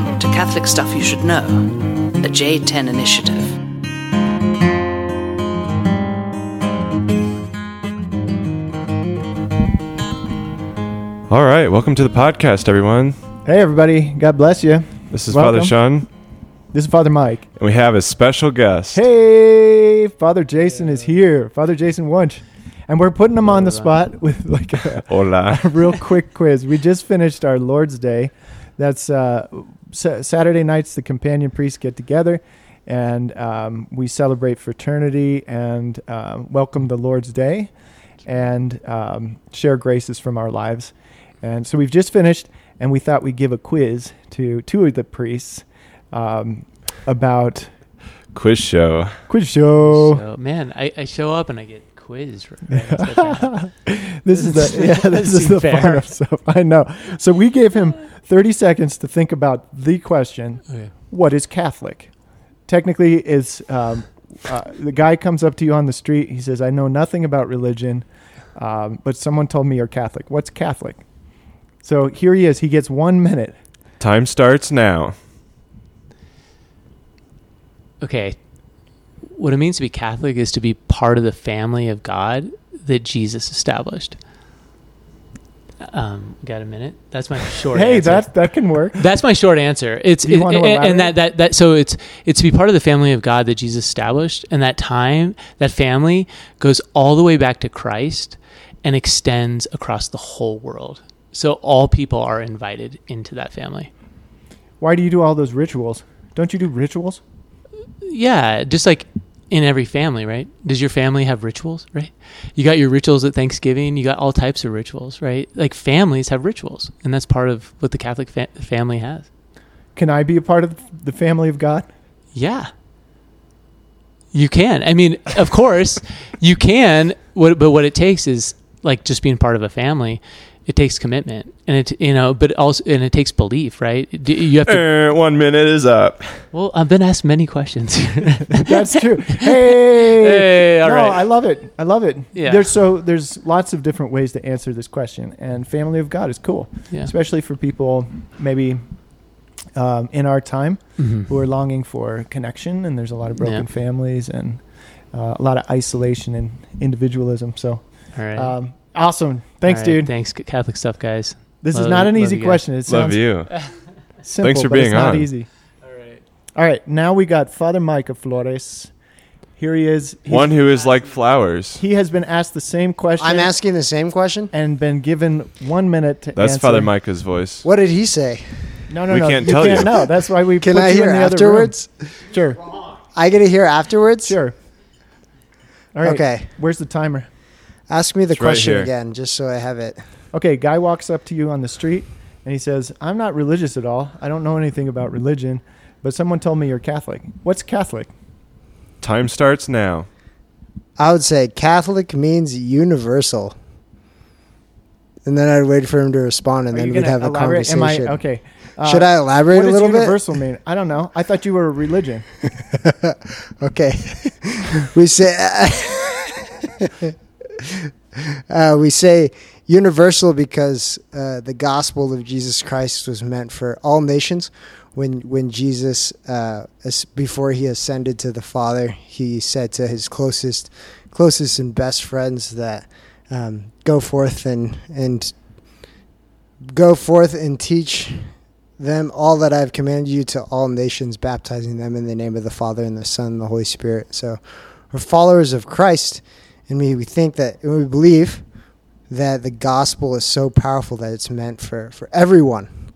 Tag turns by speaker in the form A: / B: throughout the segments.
A: Welcome to Catholic Stuff You Should Know, a J10 initiative.
B: All right, welcome to the podcast, everyone.
C: Hey, everybody. God bless you.
B: This is
C: Welcome.
B: Father Sean,
C: This is Father Mike.
B: and we have a special guest.
C: Hey, Father Jason is here. Father Jason Wunsch. And we're putting him on the spot with like a,
B: Hola.
C: a real quick quiz. We just finished our Lord's Day. That's uh, sa- Saturday nights, the companion priests get together and um, we celebrate fraternity and um, welcome the Lord's Day and um, share graces from our lives. And so we've just finished, and we thought we'd give a quiz to two of the priests um, about
B: Quiz show.
C: quiz show.
D: So, man, I, I show up and I get quizzed. Right It's
C: This is the yeah, this is the fun
D: fair.
C: of stuff. I know. So we gave him 30 seconds to think about the question:
D: okay.
C: What is Catholic? Technically, is um, uh, the guy comes up to you on the street. He says, "I know nothing about religion, um, but someone told me you're Catholic. What's Catholic?" So here he is. He gets one minute.
B: Time starts now.
D: okay. What it means to be Catholic is to be part of the family of God that Jesus established. Um, got a minute? That's my short.
C: hey,
D: answer.
C: that that can work.
D: That's my short answer. It's it- and, and that, that that so it's it's to be part of the family of God that Jesus established, and that time that family goes all the way back to Christ and extends across the whole world. So all people are invited into that family.
C: Why do you do all those rituals? Don't you do rituals?
D: Yeah, just like in every family, right? Does your family have rituals, right? You got your rituals at Thanksgiving, you got all types of rituals, right? Like families have rituals, and that's part of what the Catholic fa- family has.
C: Can I be a part of the family of God?
D: Yeah. You can. I mean, of course, you can. What, but what it takes is like just being part of a family. It takes commitment, and it you know, but also and it takes belief, right? You have to.
B: Uh, one minute is up.
D: Well, I've been asked many questions.
C: That's true. Hey,
D: Hey, all
C: no,
D: right.
C: I love it. I love it.
D: Yeah.
C: There's so there's lots of different ways to answer this question, and family of God is cool,
D: yeah.
C: especially for people maybe um, in our time
D: Mhm.
C: who are longing for connection, and there's a lot of broken
D: Yeah.
C: families and uh, a lot of isolation and individualism. So
D: All right.
C: um, awesome. Thanks,
D: All right.
C: dude.
D: Thanks, Catholic stuff, guys.
C: This is not an easy
D: you
C: question. It
B: Love you.
C: simple,
B: Thanks for
C: but it's
B: being
C: not
B: on.
C: easy.
D: All right.
C: All right, now we got Father Micah Flores. Here he is. He's-
B: One who is like flowers.
C: He has been asked the same question.
E: I'm asking the same question.
C: and been given one minute to
B: That's
C: answer.
B: Father Micah's voice.
E: What did he say?
C: No, no,
B: We
C: no.
B: can't
C: you
B: tell
C: can't
B: you.
C: know. That's why we
E: Can
C: put
E: I
C: you
E: hear
C: in the other room.
E: afterwards?
C: Sure,
E: I get to hear afterwards.
C: sure. All right.
E: Okay.
C: Where's the timer?
E: Ask me the
B: It's right
E: question
B: here.
E: again, just so I have it.
C: Okay, guy walks up to you on the street and he says, "I'm not religious at all. I don't know anything about religion, but someone told me you're Catholic. What's Catholic?"
B: Time starts now.
E: I would say Catholic means universal. And then I'd wait for him to respond, and
C: Are
E: then
C: you
E: we'd
C: gonna
E: have a
C: elaborate? Am I
E: conversation.
C: okay? Uh,
E: Should I elaborate
C: What
E: a
C: does
E: little
C: universal mean? I don't know. I thought you were a religion.
E: bit? Okay. we say uh, we say universal because uh, the gospel of Jesus Christ was meant for all nations. When when Jesus, uh, before he ascended to the Father, he said to his closest, closest and best friends that um, go forth and and go forth and teach them all that I've commanded you to all nations, baptizing them in the name of the Father and the Son and the Holy Spirit. So we're followers of Christ, and we, we think that and we believe that the gospel is so powerful that it's meant for, for everyone.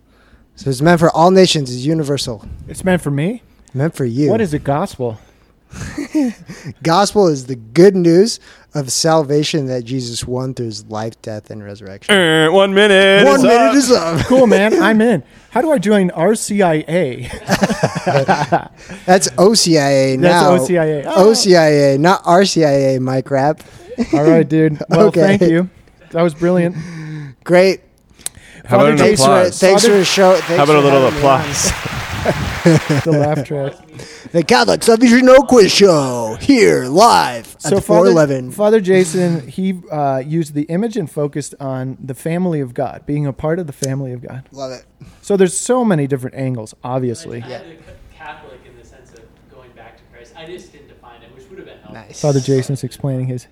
E: So it's meant for all nations, it's universal.
C: It's meant for me.
E: Meant for you.
C: What is the gospel?
E: gospel is the good news of salvation that Jesus won through his life, death, and resurrection.
B: Uh, one minute.
E: One
B: is
E: minute
B: up.
E: is up.
C: Cool, man. I'm in. How do I join RCIA?
E: That's OCIA now.
C: That's OCIA. Oh.
E: OCIA, not RCIA, Mike Rap.
C: All right, dude. Well,
E: Okay.
C: thank you. That was brilliant.
E: Great.
B: How about an
C: Father
E: Thanks for
B: applause?
E: thanks
C: Father-
E: for the show. Thanks
B: How about a little
E: having me on.
B: applause?
C: The laugh track.
E: The Catholic Salvation No Quiz Show here live
C: So
E: at
C: Father,
E: 411.
C: Father Jason, he uh, used the image and focused on the family of God, being a part of the family of God.
E: Love it.
C: So there's so many different angles, obviously.
D: I had Catholic in the sense of going back to Christ. I just didn't define it, which would have been helpful.
E: Nice.
C: Father Jason's explaining his.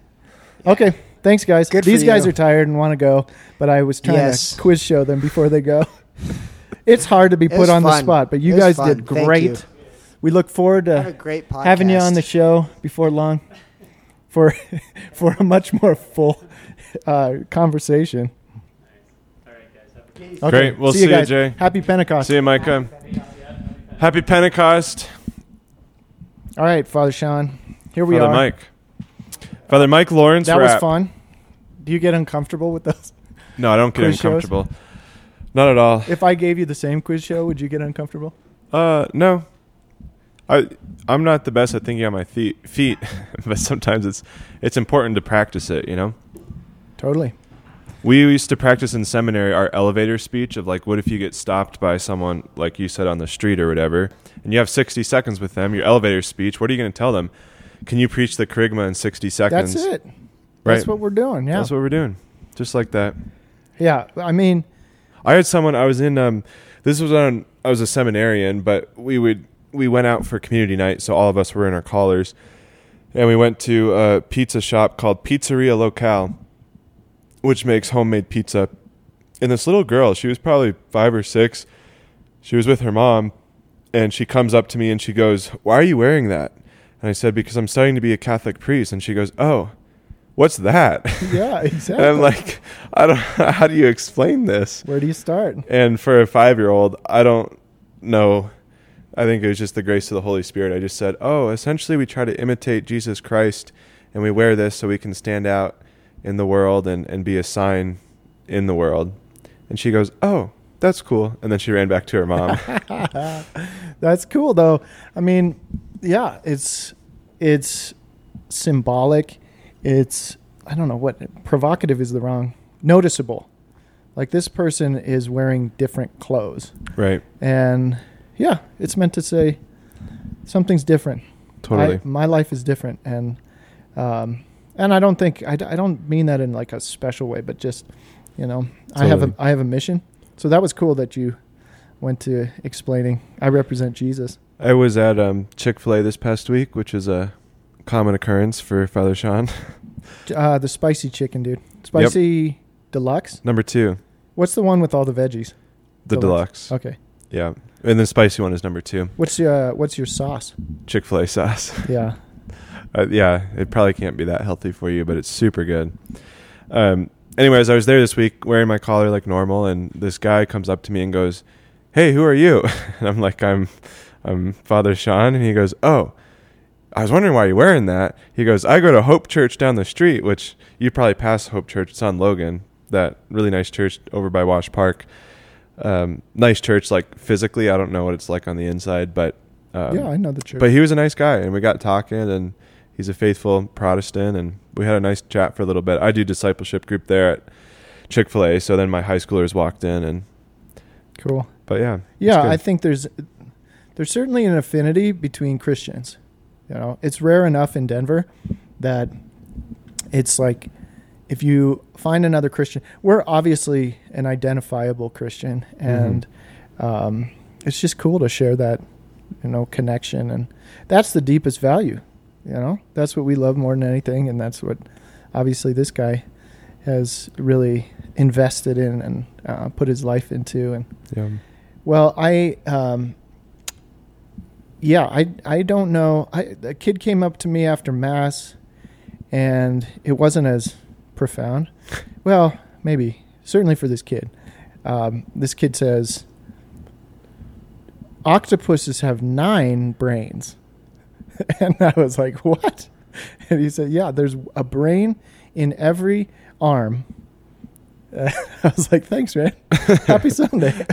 C: Okay, thanks guys.
E: Good for
C: These guys are tired and want to go, but I was trying
E: Yes.
C: to quiz show them before they go. It's hard to be put
E: was
C: on the
E: fun.
C: spot, but you
E: It was
C: guys
E: fun.
C: did
E: Thank
C: great.
E: you.
C: We look forward
E: Have a
C: to
E: great podcast.
C: having you on the show before long for for a much more full uh, conversation.
D: All right, guys. Have a good
C: Okay,
B: Great. We'll see you,
C: guys.
B: Jay.
C: Happy Pentecost.
B: See you, Micah. Happy Pentecost,
C: All right, Father Sean. Here we are.
B: Father
C: are.
B: Mike. Father Mike Lawrence.
C: That was
B: rap.
C: fun. Do you get uncomfortable with those?
B: No, I don't get
C: Quiz shows?
B: uncomfortable. Not at all.
C: If I gave you the same quiz show, would you get uncomfortable?
B: Uh, no. I I'm not the best at thinking on my feet, feet, but sometimes it's it's important to practice it. You know.
C: Totally.
B: We used to practice in seminary our elevator speech of like, what if you get stopped by someone, like you said, on the street or whatever, and you have 60 seconds with them, your elevator speech, what are you going to tell them? Can you preach the kerygma in 60 seconds?
C: That's it.
B: Right.
C: That's what we're doing. Yeah.
B: That's what we're doing. Just like that.
C: yeah. I mean,
B: I had someone, I was in, um, this was on, I was a seminarian, but we would, we went out for community night, so all of us were in our collars, and we went to a pizza shop called Pizzeria Locale, which makes homemade pizza. And this little girl, she was probably five or six, she was with her mom, and she comes up to me and she goes, Why are you wearing that? And I said, Because I'm studying to be a Catholic priest. And she goes, Oh, what's that?
C: yeah, exactly.
B: I'm like, I don't, how do you explain this?
C: Where do you start?
B: And for a five year old, I don't know. I think it was just the grace of the Holy Spirit. I just said, oh, essentially, we try to imitate Jesus Christ and we wear this so we can stand out in the world and, and be a sign in the world. And she goes, oh, that's cool. And then she ran back to her mom.
C: That's cool though. I mean, yeah, it's it's symbolic. It's I don't know what provocative is the wrong noticeable. Like this person is wearing different clothes.
B: right.
C: And yeah, it's meant to say something's different.
B: Totally.
C: I, my life is different and um and I don't think I, I don't mean that in like a special way, but just you know, I have a I have a mission. So that was cool that you went to explaining I represent Jesus.
B: I was at um, Chick fil A this past week, which is a common occurrence for Father Sean.
C: Uh, the spicy chicken, dude. Spicy deluxe.
B: Number two,
C: What's the one with all the veggies?
B: the
C: Deluxe.
B: deluxe.
C: Okay.
B: Yeah. And the spicy one is number two,
C: What's your uh, What's your sauce?
B: Chick fil A sauce.
C: Yeah.
B: Uh, yeah, it probably can't be that healthy for you, but it's super good. Um, anyways, I was there this week wearing my collar like normal, and this guy comes up to me and goes, "Hey, who are you?" And I'm like, "I'm, I'm Father Sean," and he goes, "Oh." I was wondering why you're wearing that. He goes, I go to Hope Church down the street, which you probably pass Hope Church. It's on Logan, that really nice church over by Wash Park. Um, nice church, like physically. I don't know what it's like on the inside, but um,
C: yeah, I know the church.
B: but he was a nice guy, and we got talking, and he's a faithful Protestant, and we had a nice chat for a little bit. I do discipleship group there at Chick Fil A, so then my high schoolers walked in, and
C: cool.
B: but yeah,
C: Yeah. I think there's there's certainly an affinity between Christians. You know, it's rare enough in Denver that it's like if you find another Christian, we're obviously an identifiable Christian, and um, it's just cool to share that, you know, connection, and that's the deepest value. You know, that's what we love more than anything, and that's what obviously this guy has really invested in and uh, put his life into, and
B: yeah.
C: well, I um yeah, I I don't know. I a kid came up to me after mass and it wasn't as profound. Well, maybe certainly for this kid. Um, this kid says octopuses have 9 brains. and I was like, "What?" And he said, "Yeah, there's a brain in every arm." I was like, "Thanks, man. Happy Sunday."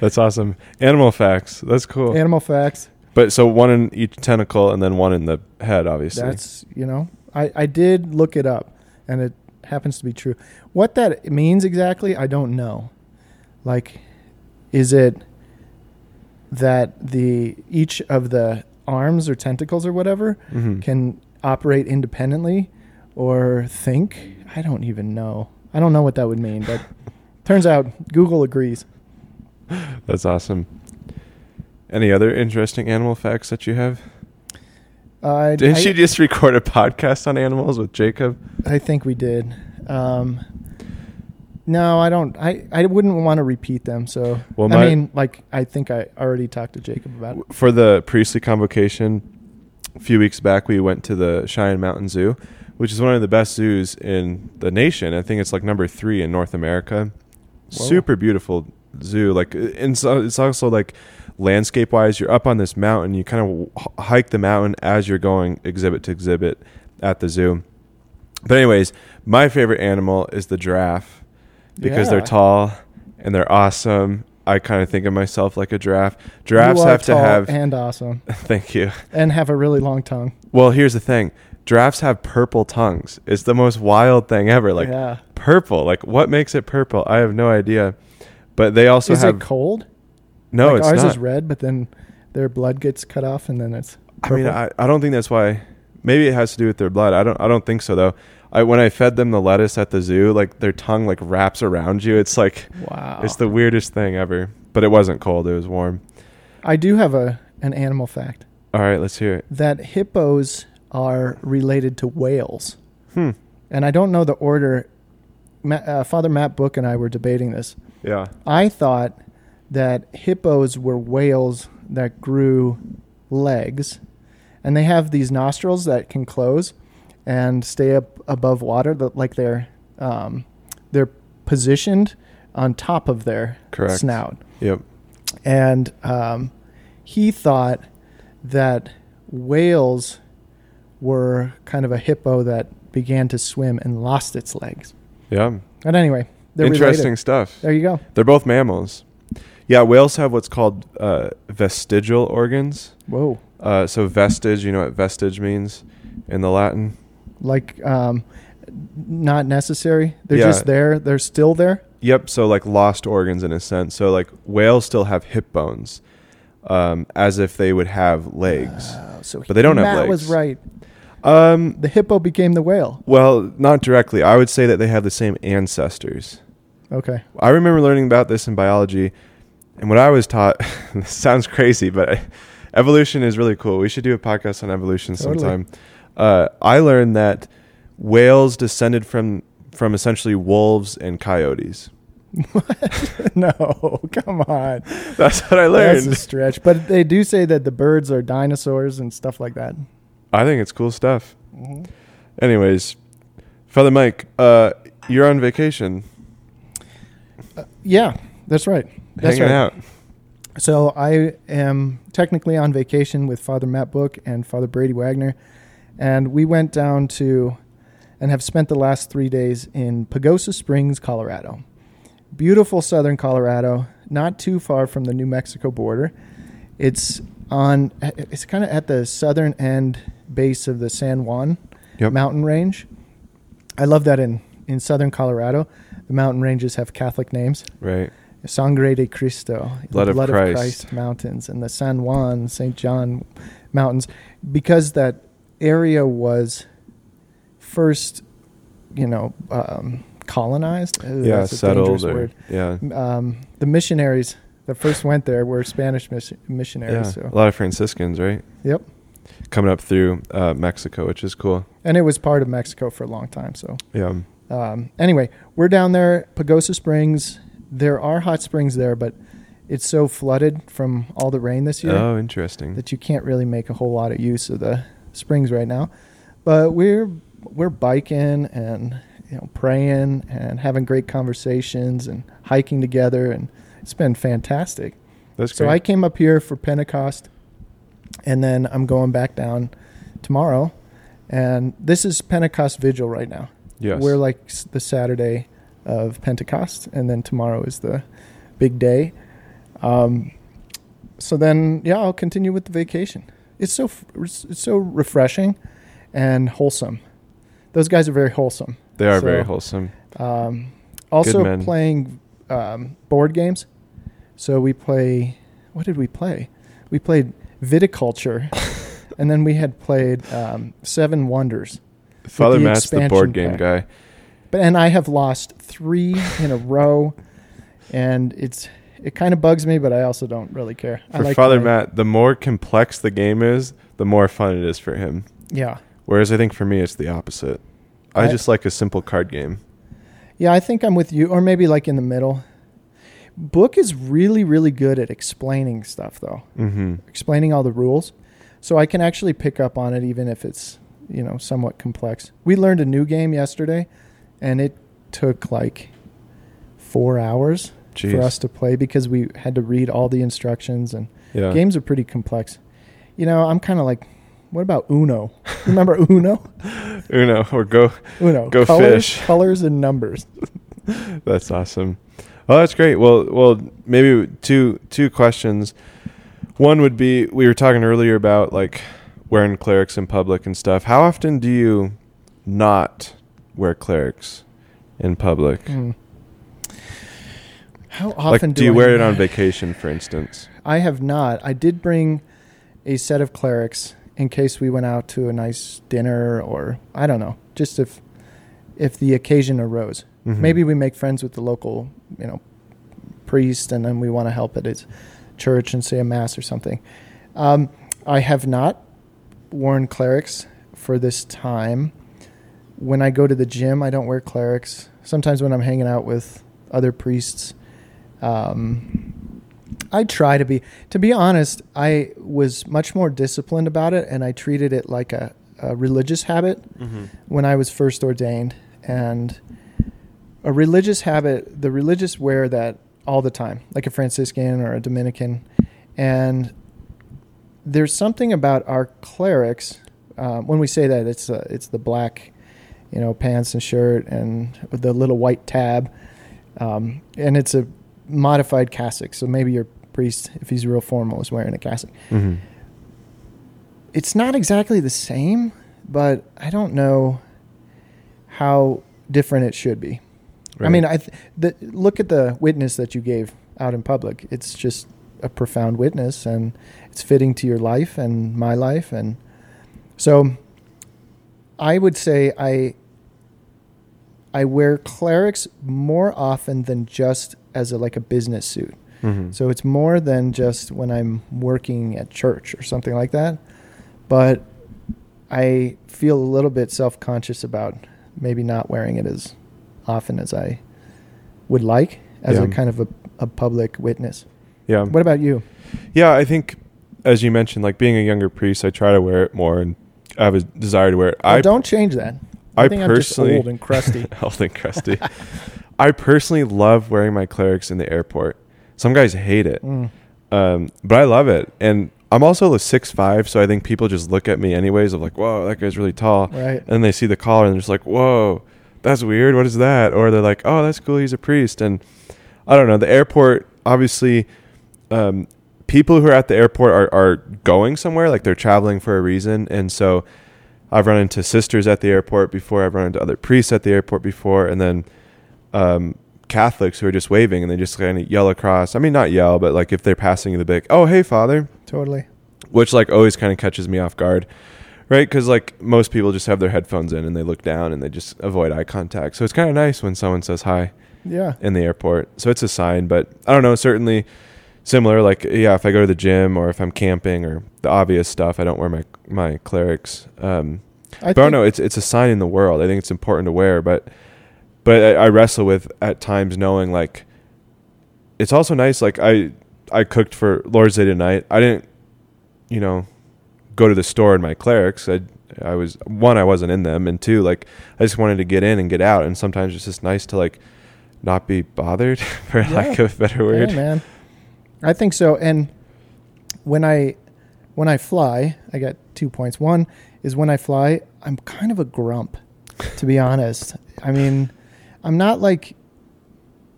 B: That's awesome. Animal facts. That's cool.
C: Animal facts.
B: but so one in each tentacle, and then one in the head, obviously.
C: That's you know, I I did look it up, and it happens to be true. What that means exactly, I don't know. Like, is it that the each of the arms or tentacles or whatever
B: Mhm.
C: can operate independently or think. I don't even know. I don't know what that would mean, but turns out Google agrees.
B: That's awesome. Any other interesting animal facts that you have?
C: Uh,
B: Didn't
C: I,
B: you just record a podcast on animals with Jacob?
C: I think we did. Um, no, I don't. I, I wouldn't want to repeat them. So
B: Well,
C: I mean, like I think I already talked to Jacob about it.
B: For the priestly convocation, a few weeks back, we went to the Cheyenne Mountain Zoo, which is one of the best zoos in the nation. I think it's like number three in North America.
C: Whoa.
B: Super beautiful zoo. Like, and so it's also like landscape wise, you're up on this mountain. You kind of hike the mountain as you're going exhibit to exhibit at the zoo. But anyways, my favorite animal is the giraffe because they're tall and they're awesome. I kind of think of myself like a giraffe. Giraffes have to have.
C: and awesome
B: thank you.
C: and have a really long tongue.
B: Well, here's the thing. Giraffes have purple tongues. It's the most wild thing ever. Like
C: yeah.
B: purple. Like what makes it purple? I have no idea. But they also
C: is
B: have
C: it cold?
B: no.
C: like
B: it's
C: ours
B: not.
C: is red, but then their blood gets cut off, and then it's.
B: I mean. I, I don't think that's why. Maybe it has to do with their blood. I don't. I don't think so though. I when I fed them the lettuce at the zoo, like their tongue like wraps around you. It's like
C: wow.
B: it's the weirdest thing ever. But it wasn't cold. It was warm.
C: I do have a an animal fact
B: All right, let's hear it.
C: that hippos are related to whales,
B: Hmm.
C: and I don't know the order. Ma- uh, Father Matt Book and I were debating this.
B: Yeah.
C: I thought that hippos were whales that grew legs, and they have these nostrils that can close and stay up above water, that like they're um, they're positioned on top of their
B: Correct.
C: snout.
B: Yep.
C: And um, he thought that whales were kind of a hippo that began to swim and lost its legs.
B: Yeah.
C: But anyway, they're
B: Interesting
C: related.
B: stuff.
C: There you go.
B: They're both mammals. Yeah, whales have what's called uh, vestigial organs.
C: Whoa.
B: Uh, so vestige, you know what vestige means in the Latin?
C: like um not necessary they're
B: Yeah.
C: just there they're still there
B: Yep. So like lost organs in a sense. So like whales still have hip bones, um, as if they would have legs.
C: Wow, so
B: But they don't have
C: Matt was right
B: Um,
C: the hippo became the whale
B: well, not directly. I would say that they have the same ancestors.
C: okay
B: I remember learning about this in biology, and what I was taught. this sounds crazy, but evolution is really cool. We should do a podcast on evolution
C: Totally.
B: sometime. Uh, I learned that whales descended from from essentially wolves and coyotes. What?
C: no come on
B: That's what I
C: that's
B: learned.
C: a stretch but they do say that the birds are dinosaurs and stuff like that
B: I think it's cool stuff.
C: Mm-hmm.
B: Anyways, Father Mike, uh, you're on vacation,
C: yeah that's right that's
B: hanging
C: right
B: out.
C: so i am technically on vacation with father matt book and father brady wagner and we went down to and have spent the last three days in pagosa springs colorado beautiful southern colorado not too far from the new mexico border it's on it's kind of at the southern end base of the san juan
B: Yep.
C: mountain range i love that in in southern colorado the mountain ranges have catholic names
B: Right.
C: Sangre de Cristo,
B: Blood
C: the
B: of
C: Blood
B: Christ.
C: of Christ mountains, and the San Juan, St. John mountains, because that area was first, you know, um, colonized. Ooh,
B: yeah,
C: that's a
B: settled.
C: dangerous
B: Or,
C: word.
B: yeah.
C: Um, the missionaries that first went there were Spanish mis-
B: Yeah.
C: missionaries.
B: A lot of Franciscans, right?
C: yep,
B: Coming up through uh, Mexico, which is cool.
C: and it was part of Mexico for a long time. So,
B: Yeah.
C: um, anyway, we're down there, Pagosa Springs. There are hot springs there, but it's so flooded from all the rain this year.
B: Oh, interesting.
C: that you can't really make a whole lot of use of the springs right now. But we're we're biking and you know praying and having great conversations and hiking together and it's been fantastic.
B: That's
C: So
B: great.
C: I came up here for Pentecost and then I'm going back down tomorrow and this is Pentecost vigil right now.
B: yes.
C: We're like the Saturday of Pentecost, and then tomorrow is the big day. Um, so then, yeah, I'll continue with the vacation. It's so it's so refreshing and wholesome. Those guys are very wholesome.
B: they are very wholesome.
C: Um, also playing um, board games. So we play what did we play? We played viticulture, and then we had played um, Seven Wonders.
B: Father
C: the
B: Matt's the board game
C: pack.
B: guy.
C: But and I have lost three in a row, and it's it kind of bugs me, but I also don't really care. I
B: For
C: like
B: Father. Matt, the more complex the game is, the more fun it is for him.
C: Yeah,
B: Whereas I think for me, it's the opposite. I,
C: I-
B: just like a simple card game.
C: yeah, I think I'm with you, or maybe like in the middle. Book is really really good at explaining stuff, though.
B: Mm-hmm.
C: explaining all the rules so i can actually pick up on it even if it's you know somewhat complex we learned a new game yesterday and it took like four hours
B: Jeez.
C: for us to play because we had to read all the instructions and
B: yeah.
C: games are pretty complex you know i'm kind of like what about uno remember uno
B: Uno or go.
C: uno
B: Go
C: colors
B: fish.
C: colors and numbers
B: That's awesome. Oh, that's great. Well, well, maybe two two questions. One would be we were talking earlier about like wearing clerics in public and stuff. How often do you not wear clerics in public?
C: Hmm. how
B: Like,
C: often
B: do you
C: I
B: wear it on vacation, for instance?
C: I have not. I did bring a set of clerics in case we went out to a nice dinner or I don't know, just if if the occasion arose.
B: Mhm.
C: Maybe we make friends with the local, you know, priest and then we want to help at his church and say a mass or something. Um, I have not worn clerics for this time. When I go to the gym, I don't wear clerics. Sometimes when I'm hanging out with other priests, um, I try to be. To be honest, I was much more disciplined about it, and I treated it like a, a religious habit
B: Mm-hmm.
C: when I was first ordained, and a religious habit. The religious wear that all the time, like a Franciscan or a Dominican, and there's something about our clerics. Uh, when we say that, it's uh, it's the black, you know, pants and shirt, and the little white tab, um, and it's a modified cassock. So maybe your priest, if he's real formal, is wearing a cassock.
B: Mm-hmm.
C: It's not exactly the same, but I don't know how different it should be. I mean, I th- the, look at the witness that you gave out in public. It's just a profound witness, and it's fitting to your life and my life, and so I would say I I wear clerics more often than just as a like a business suit.
B: Mhm.
C: So it's more than just when I'm working at church or something like that. But I feel a little bit self conscious about maybe not wearing it as often as I would like as
B: Yeah.
C: a kind of a, a public witness.
B: yeah.
C: What about you?
B: Yeah, I think as you mentioned, like being a younger priest, I try to wear it more, and I have a desire to wear it.
C: Well,
B: I
C: don't change that. I,
B: I
C: think I'm just
B: personally-
C: old and crusty.
B: old and crusty. I personally love wearing my clerics in the airport. Some guys hate it,
C: Mm.
B: um, but I love it. And I'm also a six five, so I think people just look at me anyways of like, "Whoa, that guy's really tall,"
C: Right.
B: and they see the collar and they're just like, "Whoa, that's weird. What is that?" Or they're like, "Oh, that's cool. He's a priest." And I don't know. The airport, obviously, um, people who are at the airport are, are going somewhere, like they're traveling for a reason. And so I've run into sisters at the airport before. I've run into other priests at the airport before, and then um, Catholics who are just waving and they just kind of yell across. I mean, not yell, but like if they're passing you the bic, "Oh, hey, Father,"
C: Totally.
B: which like always kind of catches me off guard, right? Because like most people just have their headphones in and they look down and they just avoid eye contact. So it's kind of nice when someone says hi
C: Yeah.
B: in the airport. So it's a sign, but I don't know, certainly similar like yeah, if I go to the gym or if I'm camping or the obvious stuff, I don't wear my my clerics. Um
C: I
B: but I don't know, it's it's a sign in the world. I think it's important to wear, but but I, I wrestle with at times knowing like it's also nice like I I cooked for Lord's Day tonight. I didn't you know go to the store in my clerics. I I was one I wasn't in them and two like I just wanted to get in and get out and sometimes it's just nice to like not be bothered for
C: Yeah.
B: lack of a better word.
C: Yeah, man. I think so. And when I when I fly, I got two points. One is when I fly, I'm kind of a grump, to be honest. I mean, I'm not like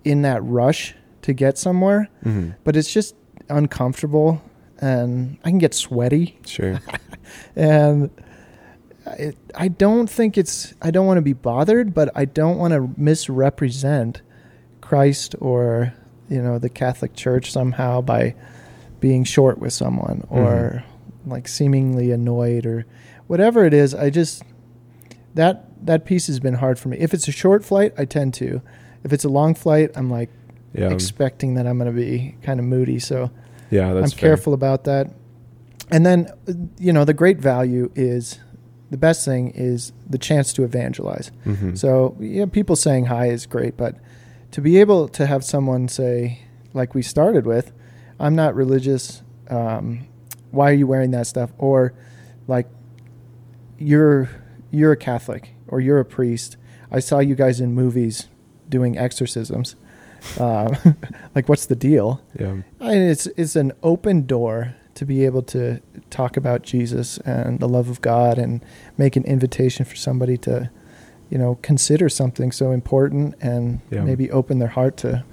C: in that rush to get somewhere,
B: Mhm.
C: but it's just uncomfortable and I can get sweaty
B: Sure.
C: and I, I don't think it's I don't want to be bothered, but I don't want to misrepresent Christ or you know the Catholic Church somehow by being short with someone mm-hmm. or like seemingly annoyed or whatever it is. I just that that piece has been hard for me. If it's a short flight, I tend to. If it's a long flight, I'm like
B: Yeah.
C: expecting that I'm going to be kind of moody. So
B: yeah. That's
C: I'm
B: fair.
C: careful about that. And then, you know, the great value is the best thing is the chance to evangelize.
B: Mhm.
C: So, yeah, people saying hi is great, but to be able to have someone say, like we started with, I'm not religious. Um, why are you wearing that stuff? Or like, you're you're a Catholic or you're a priest. I saw you guys in movies doing exorcisms. Uh, like, what's the deal?
B: yeah.
C: And it's it's an open door to be able to talk about Jesus and the love of God and make an invitation for somebody to, you know, consider something so important and
B: Yeah.
C: maybe open their heart to,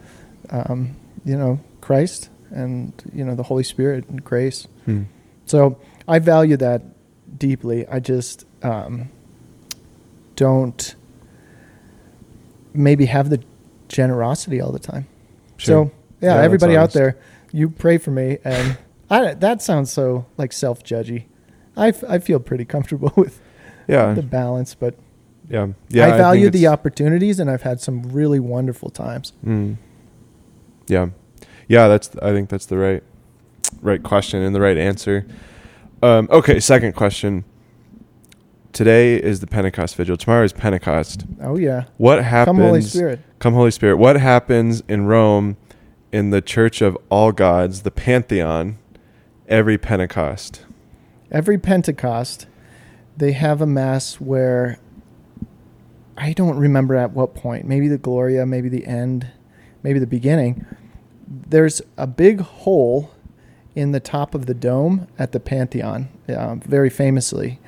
C: um, you know, Christ and you know the Holy Spirit and grace.
B: Hmm.
C: So I value that deeply. I just um, don't maybe have the generosity all the time.
B: Sure.
C: So yeah,
B: Yeah,
C: everybody out there, you pray for me, and I, that sounds so like self judgy. I, f- I feel pretty comfortable with
B: Yeah.
C: the balance, but
B: yeah. Yeah.
C: I value the opportunities, and I've had some really wonderful times.
B: Mm. Yeah, yeah. That's I think that's the right right question and the right answer. Um, okay, second question. Today is the Pentecost Vigil. Tomorrow is Pentecost.
C: Oh yeah,
B: What happens?
C: come Holy Spirit.
B: Come Holy Spirit. What happens in Rome, in the Church of All Gods, the Pantheon, every Pentecost?
C: Every Pentecost, they have a mass where I don't remember at what point. Maybe the Gloria, maybe the end, maybe the beginning. There's a big hole in the top of the dome at the Pantheon, uh, very famously.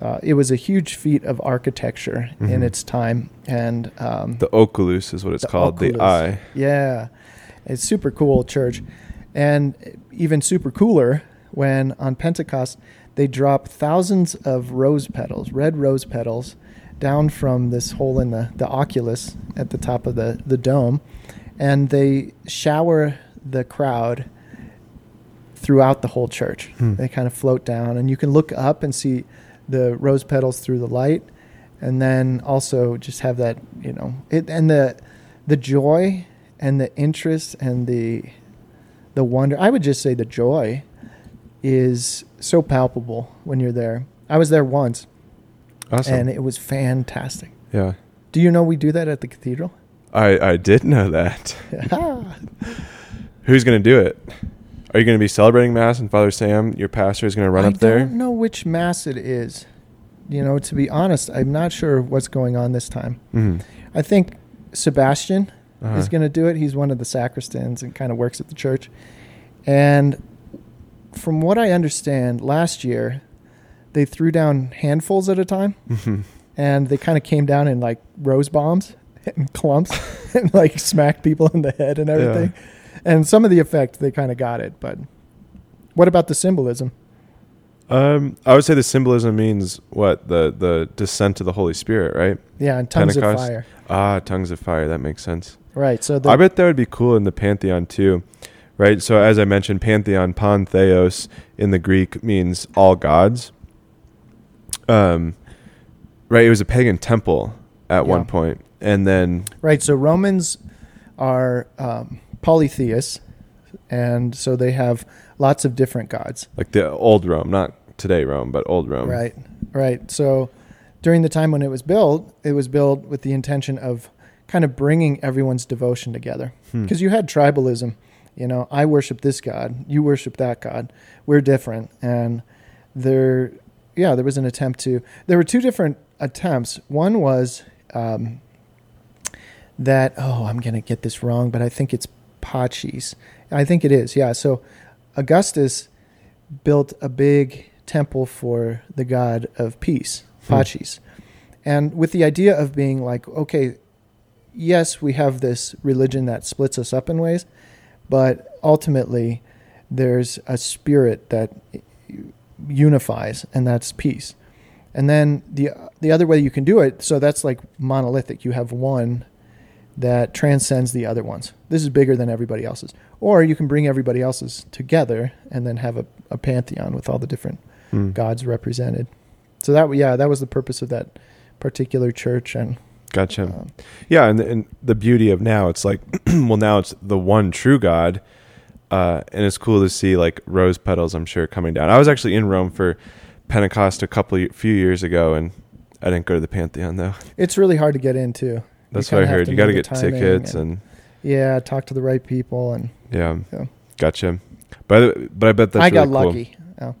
C: Uh, it was a huge feat of architecture in
B: Mhm.
C: its time, and um,
B: The Oculus is what it's
C: The
B: called. The eye.
C: yeah, it's super cool church, and even super cooler when on Pentecost they drop thousands of rose petals, red rose petals, down from this hole in the the oculus at the top of the the dome, and they shower the crowd throughout the whole church.
B: Hmm.
C: They kind of float down, and you can look up and see the rose petals through the light, and then also just have that you know it and the the joy and the interest and the the wonder. I would just say the joy is so palpable when you're there. I was there once,
B: Awesome.
C: and it was fantastic.
B: yeah.
C: Do you know we do that at the cathedral?
B: I I did know that. Who's going to do it? Are you going to be celebrating Mass and Father Sam, your pastor, is going to run
C: I
B: up there?
C: I don't know which mass it is. You know, to be honest, I'm not sure what's going on this time.
B: Mhm.
C: I think Sebastian
B: Uh-huh.
C: is going to do it. He's one of the sacristans and kind of works at the church. And from what I understand, last year they threw down handfuls at a time,
B: Mhm.
C: and they kind of came down in like rose bombs and clumps, and like smacked people in the head and everything. And some of the effect they kind of got it, but what about the symbolism?
B: Um, I would say the symbolism means what the the descent of the Holy Spirit, right?
C: Yeah, and tongues of fire.
B: Ah, tongues of fire. That makes sense.
C: Right. So the,
B: I bet that would be cool in the pantheon too, right? So as I mentioned, pantheon, pantheos in the Greek means all gods. Um, right. It was a pagan temple at
C: Yeah.
B: one point, and then
C: Right. So Romans are um, polytheists, and so they have lots of different gods.
B: like the old Rome, not today Rome, but old Rome.
C: Right. Right. So during the time when it was built, it was built with the intention of kind of bringing everyone's devotion together.
B: Hmm.
C: Because you had tribalism. You know, I worship this God, you worship that God. We're different. And there, yeah, there was an attempt to, there were two different attempts. One was um, that, oh, I'm going to get this wrong, but I think it's Pacis. I think it is, yeah. So Augustus built a big temple for the god of peace,
B: Hmm.
C: Pacis. And with the idea of being like, okay, yes, we have this religion that splits us up in ways, but ultimately there's a spirit that unifies, and that's peace. And then the the other way you can do it, so that's like monolithic. You have one that transcends the other ones. This is bigger than everybody else's. Or you can bring everybody else's together and then have a, a pantheon with all the different
B: Hmm.
C: gods represented. So that yeah, that was the purpose of that particular church and
B: Gotcha.
C: um,
B: Yeah, and, and the beauty of now, it's like, well, now it's the one true God, uh, and it's cool to see like rose petals. I'm sure coming down. I was actually in Rome for Pentecost a couple few years ago, and I didn't go to the Pantheon though.
C: it's really hard to get into.
B: That's what I heard. You got to get tickets,
C: and-
B: and,
C: Yeah, talk to the right people and
B: yeah,
C: Yeah.
B: gotcha. But but I bet that's
C: I got
B: cool.
C: lucky. Oh,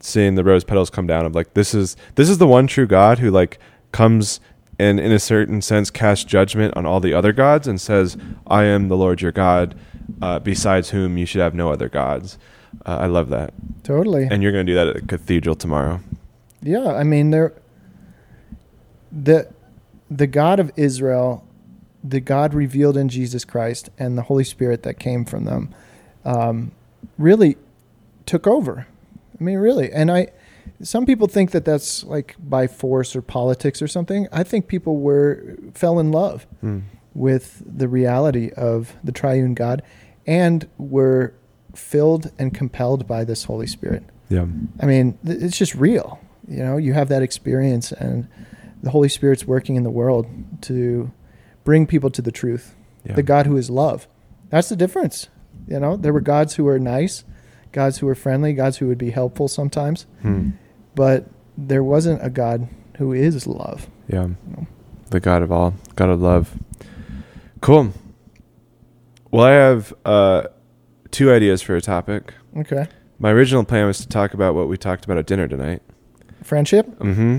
B: seeing the rose petals come down of like this is this is the one true God who like comes and in a certain sense casts judgment on all the other gods and says, "I am the Lord your God, uh, besides whom you should have no other gods." Uh, I love that,
C: totally.
B: and you're going to do that at the cathedral tomorrow.
C: Yeah, I mean there the the God of Israel, the God revealed in Jesus Christ and the Holy Spirit that came from them um, really took over. I mean really. And I some people think that that's like by force or politics or something. I think people were fell in love
B: Hmm.
C: with the reality of the triune God and were filled and compelled by this Holy Spirit.
B: Yeah,
C: I mean, it's just real. You know, you have that experience, and the Holy Spirit's working in the world to bring people to the truth.
B: yeah.
C: The God who is love. That's the difference. You know, there were gods who were nice, gods who were friendly, gods who would be helpful sometimes,
B: Hmm.
C: but there wasn't a God who is love.
B: Yeah.
C: know.
B: The God of all, God of love. Cool. Well, I have uh, two ideas for a topic.
C: Okay.
B: My original plan was to talk about what we talked about at dinner tonight.
C: Friendship?
B: Mm-hmm.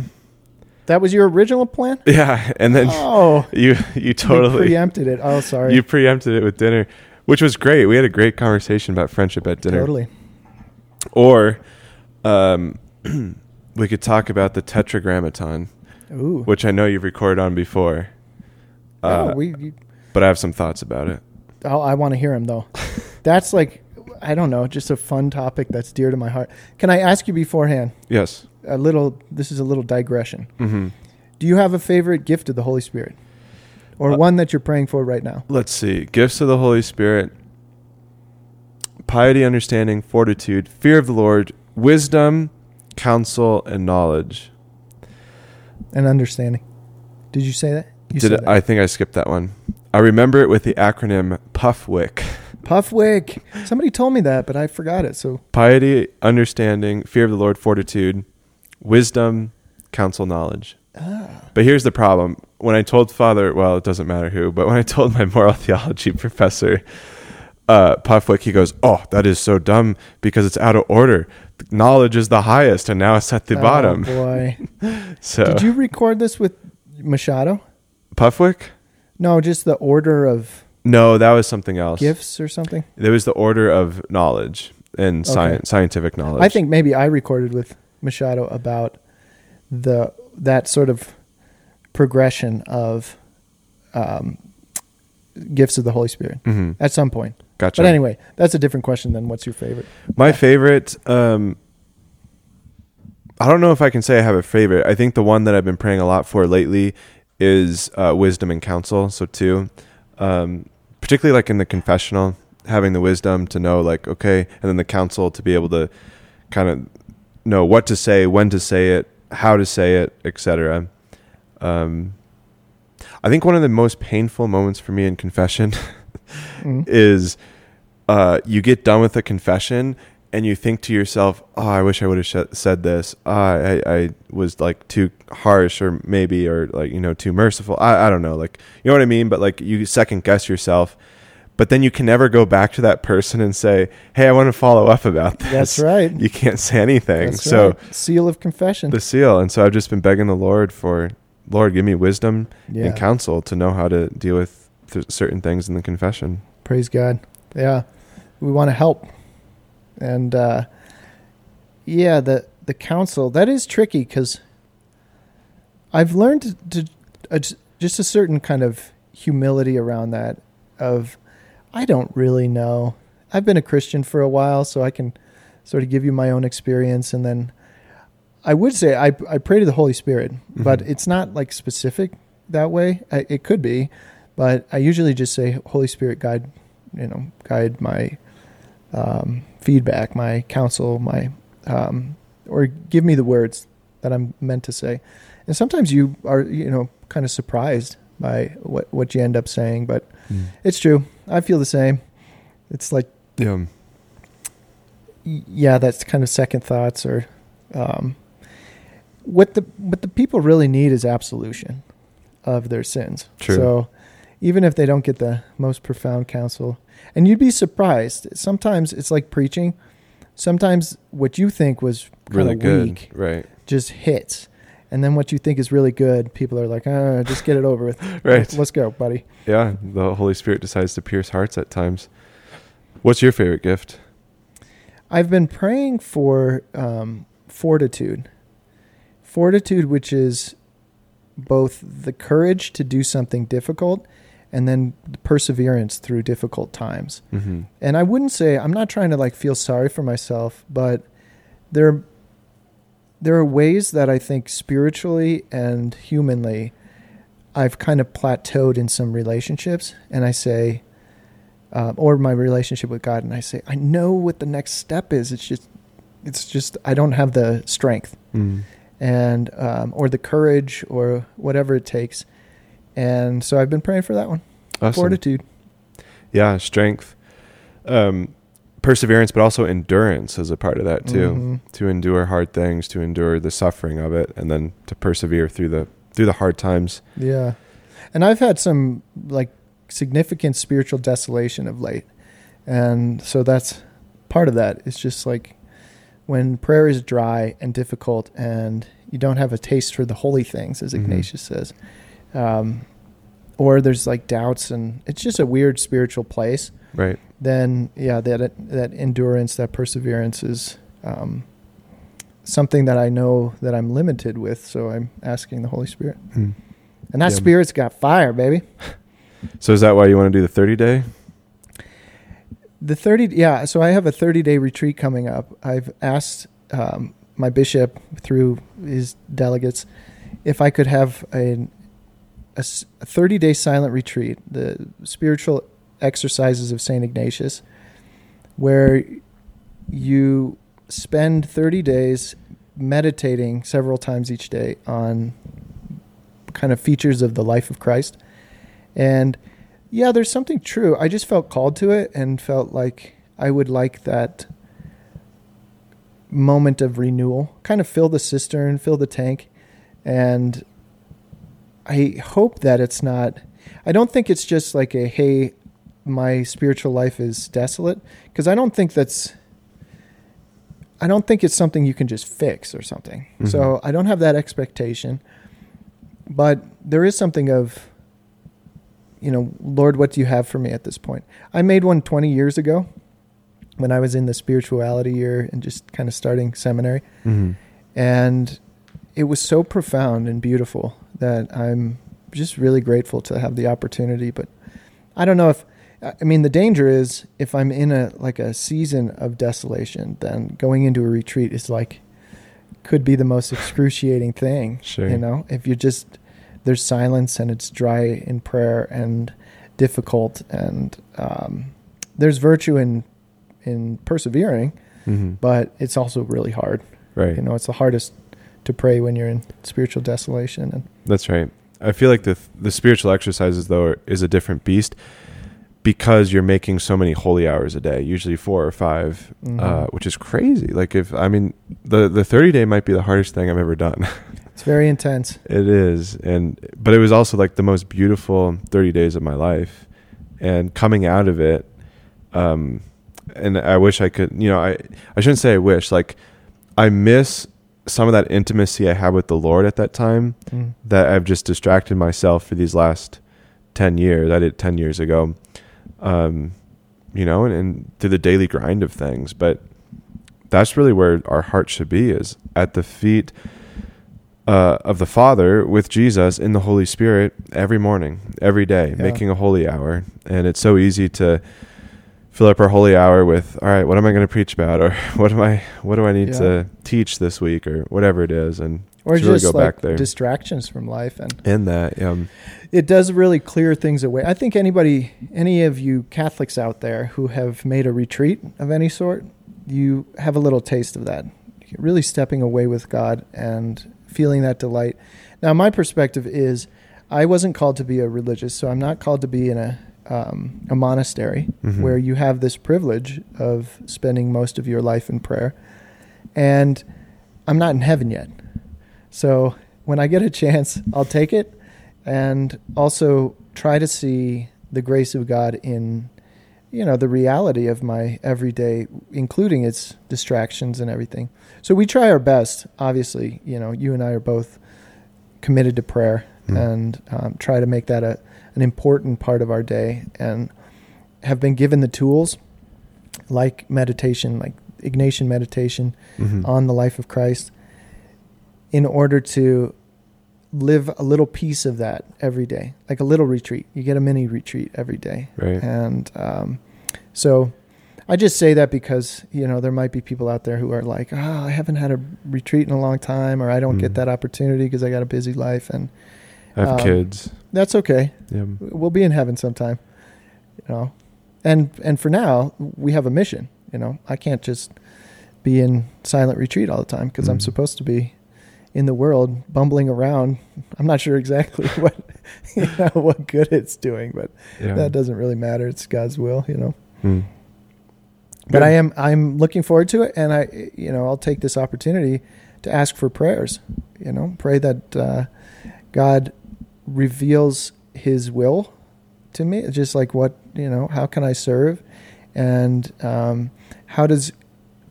C: That was your original plan?
B: Yeah, and then
C: oh,
B: you you totally
C: preempted it. Oh, sorry.
B: you preempted it with dinner, which was great. We had a great conversation about friendship at dinner.
C: Totally.
B: Or, um, we could talk about the Tetragrammaton,
C: Ooh.
B: which I know you've recorded on before. Uh,
C: oh, we, you,
B: but I have some thoughts about it.
C: Oh, I want to hear him though. that's like, I don't know, just a fun topic that's dear to my heart. Can I ask you beforehand
B: Yes.
C: A little? This is a little digression.
B: Mm-hmm.
C: Do you have a favorite gift of the Holy Spirit, or
B: Uh,
C: one that you're praying for right now?
B: Let's see. Gifts of the Holy Spirit, piety, understanding, fortitude, fear of the Lord, wisdom, counsel, and knowledge.
C: And understanding. Did you say that? You
B: Did
C: said
B: it, I think I skipped that one. I remember it with the acronym PuffWick.
C: Puffwick. Somebody told me that, but I forgot it. So
B: Piety, understanding, fear of the Lord, fortitude, wisdom, counsel, knowledge.
C: ah,
B: But here's the problem. When I told Father, well, it doesn't matter who, but when I told my moral theology professor, uh, Puffwick, he goes, "Oh, that is so dumb because it's out of order. Knowledge is the highest, and now it's at the
C: oh,
B: bottom."
C: boy,
B: So
C: did you record this with Machado?
B: Puffwick?
C: No, just the order of
B: No, that was something else.
C: gifts or something.
B: There was the order of knowledge and
C: Okay.
B: science, scientific knowledge.
C: I think maybe I recorded with Machado about the that sort of progression of um, gifts of the Holy Spirit
B: hmm
C: at some point.
B: Gotcha.
C: But anyway, that's a different question than what's your favorite.
B: My favorite, um, I don't know if I can say I have a favorite. I think the one that I've been praying a lot for lately is uh, wisdom and counsel. So two, um, particularly like in the confessional, having the wisdom to know like okay, and then the counsel to be able to kind of know what to say, when to say it, how to say it, etc. Um, I think one of the most painful moments for me in confession
C: Mm.
B: is uh, you get done with a confession and you think to yourself, "Oh, I wish I would have sh- said this. Ah, I, I was like too harsh, or maybe, or like you know, too merciful. I, I don't know, like you know what I mean. But like you second guess yourself, but then you can never go back to that person and say, "Hey, I want to follow up about this."
C: That's right.
B: You can't say anything.
C: That's
B: so
C: right. seal of confession.
B: the seal, and so I've just been begging the Lord for, Lord, give me wisdom
C: yeah.
B: and counsel to know how to deal with th- certain things in the confession.
C: Praise God. Yeah. We want to help. And uh yeah, the the counsel, that is tricky cuz I've learned to, to uh, just a certain kind of humility around that of I don't really know. I've been a Christian for a while, so I can sort of give you my own experience and then I would say I I pray to the Holy Spirit, but
B: Mhm.
C: it's not like specific that way. I, it could be, But I usually just say, Holy Spirit, guide, you know, guide my um, feedback, my counsel, my, um, or give me the words that I'm meant to say. And sometimes you are, you know, kind of surprised by what what you end up saying, but it's true. I feel the same. It's like,
B: Yeah.
C: yeah, that's kind of second thoughts or um, what the what the people really need is absolution of their sins.
B: True.
C: So even if they don't get the most profound counsel, and you'd be surprised. Sometimes it's like preaching. Sometimes what you think was
B: Really good.
C: weak
B: Right.
C: just hits, and then what you think is really good, people are like, ah, just get it over with.
B: Right.
C: Let's go, buddy.
B: Yeah. The Holy Spirit decides to pierce hearts at times. What's your favorite gift?
C: I've been praying for um, fortitude. Fortitude, which is both the courage to do something difficult and then the perseverance through difficult times.
B: Mm-hmm.
C: And I wouldn't say I'm not trying to like feel sorry for myself, but there there are ways that I think spiritually and humanly I've kind of plateaued in some relationships and I say um, or my relationship with God and I say I know what the next step is. It's just it's just I don't have the strength.
B: Mm.
C: and um, or the courage or whatever it takes. And so I've been praying for that one.
B: Awesome.
C: fortitude.
B: Yeah, strength, um, perseverance, but also endurance is a part of that too.
C: Mhm.
B: To endure hard things, to endure the suffering of it, and then to persevere through the through the hard times.
C: Yeah. And I've had some like significant spiritual desolation of late. And so that's part of that. It's just like when prayer is dry and difficult and you don't have a taste for the holy things, as
B: Mhm.
C: Ignatius says, um, or there's like doubts and it's just a weird spiritual place,
B: Right.
C: Then yeah, that that endurance, that perseverance is um, something that I know that I'm limited with. So I'm asking the Holy Spirit.
B: Mm.
C: And that
B: Yeah.
C: spirit's got fire, baby.
B: So is that why you want to do the thirty day?
C: The 30, yeah. So I have a 30 day retreat coming up. I've asked um, my bishop through his delegates if I could have a, a 30 day silent retreat, the spiritual exercises of St. Ignatius, where you spend 30 days meditating several times each day on kind of features of the life of Christ. And yeah, there's something true. I just felt called to it and felt like I would like that moment of renewal, kind of fill the cistern, fill the tank. And I hope that it's not, I don't think it's just like a, hey, my spiritual life is desolate. Because I don't think that's, I don't think it's something you can just fix or something.
B: Mhm.
C: So I don't have that expectation. But there is something of, you know, Lord, what do you have for me at this point? I made one 20 years ago when I was in the spirituality year and just kind of starting seminary.
B: Mm-hmm.
C: And it was so profound and beautiful that I'm just really grateful to have the opportunity. But I don't know if, I mean, the danger is if I'm in a like a season of desolation, then going into a retreat is like, could be the most excruciating thing.
B: Sure.
C: You know, if you're just, there's silence and it's dry in prayer and difficult and um, there's virtue in in persevering,
B: Mm-hmm.
C: but it's also really hard.
B: Right.
C: You know, it's the hardest to pray when you're in spiritual desolation. And
B: That's right. I feel like the the spiritual exercises though are, is a different beast because you're making so many holy hours a day, usually four or 5
C: Mhm.
B: uh, which is crazy. Like if I mean the the 30 day might be the hardest thing I've ever done.
C: it's very intense.
B: it is, and but it was also like the most beautiful 30 days of my life, and coming out of it, um, and I wish I could. You know, I I shouldn't say I wish. Like I miss some of that intimacy I had with the Lord at that time
C: Mm.
B: that I've just distracted myself for these last 10 years. I did 10 years ago. Um, you know, and, and through the daily grind of things, but that's really where our heart should be is at the feet uh, of the Father with Jesus in the Holy Spirit every morning, every day,
C: Yeah.
B: making a holy hour. And it's so easy to fill up our holy hour with, all right, what am I going to preach about? Or what am I, what do I need
C: Yeah.
B: to teach this week or whatever it is? And
C: or
B: Should really go
C: like
B: back there.
C: distractions from life and
B: And that, um,
C: it does really clear things away. I think anybody, any of you Catholics out there who have made a retreat of any sort, you have a little taste of that. You're really stepping away with God and feeling that delight. Now, my perspective is, I wasn't called to be a religious, so I'm not called to be in a um, a monastery
B: Mhm.
C: where you have this privilege of spending most of your life in prayer, and I'm not in heaven yet. So when I get a chance, I'll take it and also try to see the grace of God in you know the reality of my everyday including its distractions and everything. So we try our best. Obviously, you know, you and I are both committed to prayer
B: Mm.
C: and um, try to make that a an important part of our day and have been given the tools like meditation, like Ignatian meditation,
B: mhm.
C: on the life of Christ in order to live a little piece of that every day, like a little retreat. You get a mini retreat every day.
B: right.
C: And um, so I just say that because, you know, there might be people out there who are like, oh, I haven't had a retreat in a long time, or I don't
B: Mm.
C: get that opportunity because I got a busy life. And
B: I have
C: um,
B: kids.
C: that's okay.
B: Yeah.
C: We'll be in heaven sometime, you know. And and for now, we have a mission. You know, I can't just be in silent retreat all the time because I'm
B: Mhm.
C: supposed to be in the world bumbling around. I'm not sure exactly what you know, what good it's doing, but
B: Yeah.
C: that doesn't really matter. It's God's will, you know.
B: Mm.
C: But I am I'm looking forward to it, and I you know I'll take this opportunity to ask for prayers. You know, pray that uh, God reveals His will to me. It's Just like what you know, how can I serve, and um, how does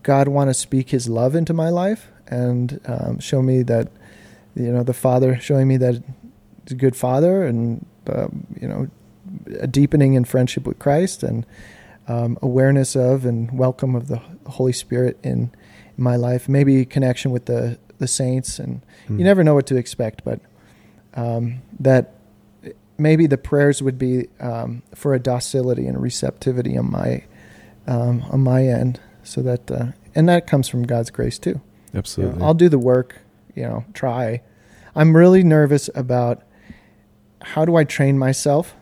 C: God want to speak His love into my life and um, show me that you know the Father showing me that He's a good Father, and um, you know a deepening in friendship with Christ and um, awareness of and welcome of the Holy Spirit in, in my life. Maybe connection with the the saints, and
B: Mm.
C: you never know what to expect. But um, that maybe the prayers would be um, for a docility and receptivity on my um, on my end, so that uh, and that comes from God's grace too. You know,
B: Absolutely.
C: I'll do the work. You know, try. I'm really nervous about how do I train myself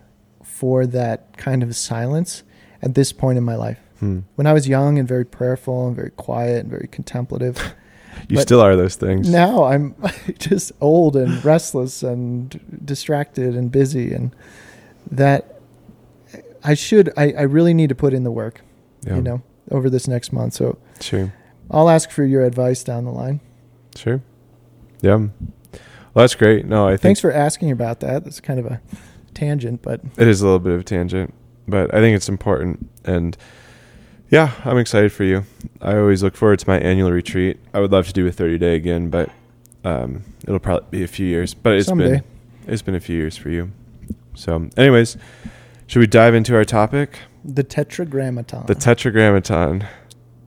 C: for that kind of silence at this point in my life.
B: Hmm.
C: When I was young and very prayerful and very quiet and very contemplative,
B: You
C: but-
B: still are those things.
C: now I'm just old and restless and distracted and busy, and that I should, I, I really need to put in the work,
B: Yeah.
C: you know, over this next month. So
B: Sure.
C: I'll ask for your advice down the line.
B: Sure. Yeah. Well, that's great. No, I think
C: Thanks for asking about that. That's kind of a tangent, but
B: it is a little bit of a tangent, but I think it's important. And yeah, I'm excited for you. I always look forward to my annual retreat. I would love to do a 30 day again, but um, it'll probably be a few years. But it's
C: someday.
B: been it's been a few years for you. So, anyways, should we dive into our topic?
C: The Tetragrammaton.
B: The Tetragrammaton.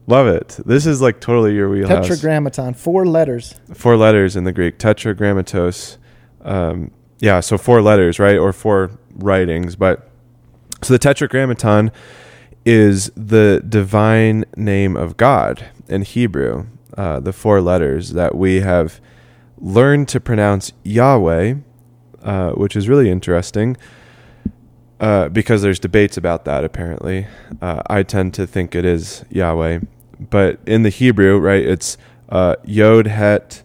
B: Love it. This is like totally your wheelhouse.
C: Tetragrammaton. Four letters.
B: four letters in the Greek, tetragrammatos. Um, yeah, so four letters, right, or four writings. But so the tetragrammaton is the divine name of God in Hebrew. Uh, the four letters that we have learned to pronounce Yahweh, uh, which is really interesting. Uh, because there's debates about that apparently. Uh, I tend to think it is Yahweh, but in the Hebrew, right, it's uh, Yod Het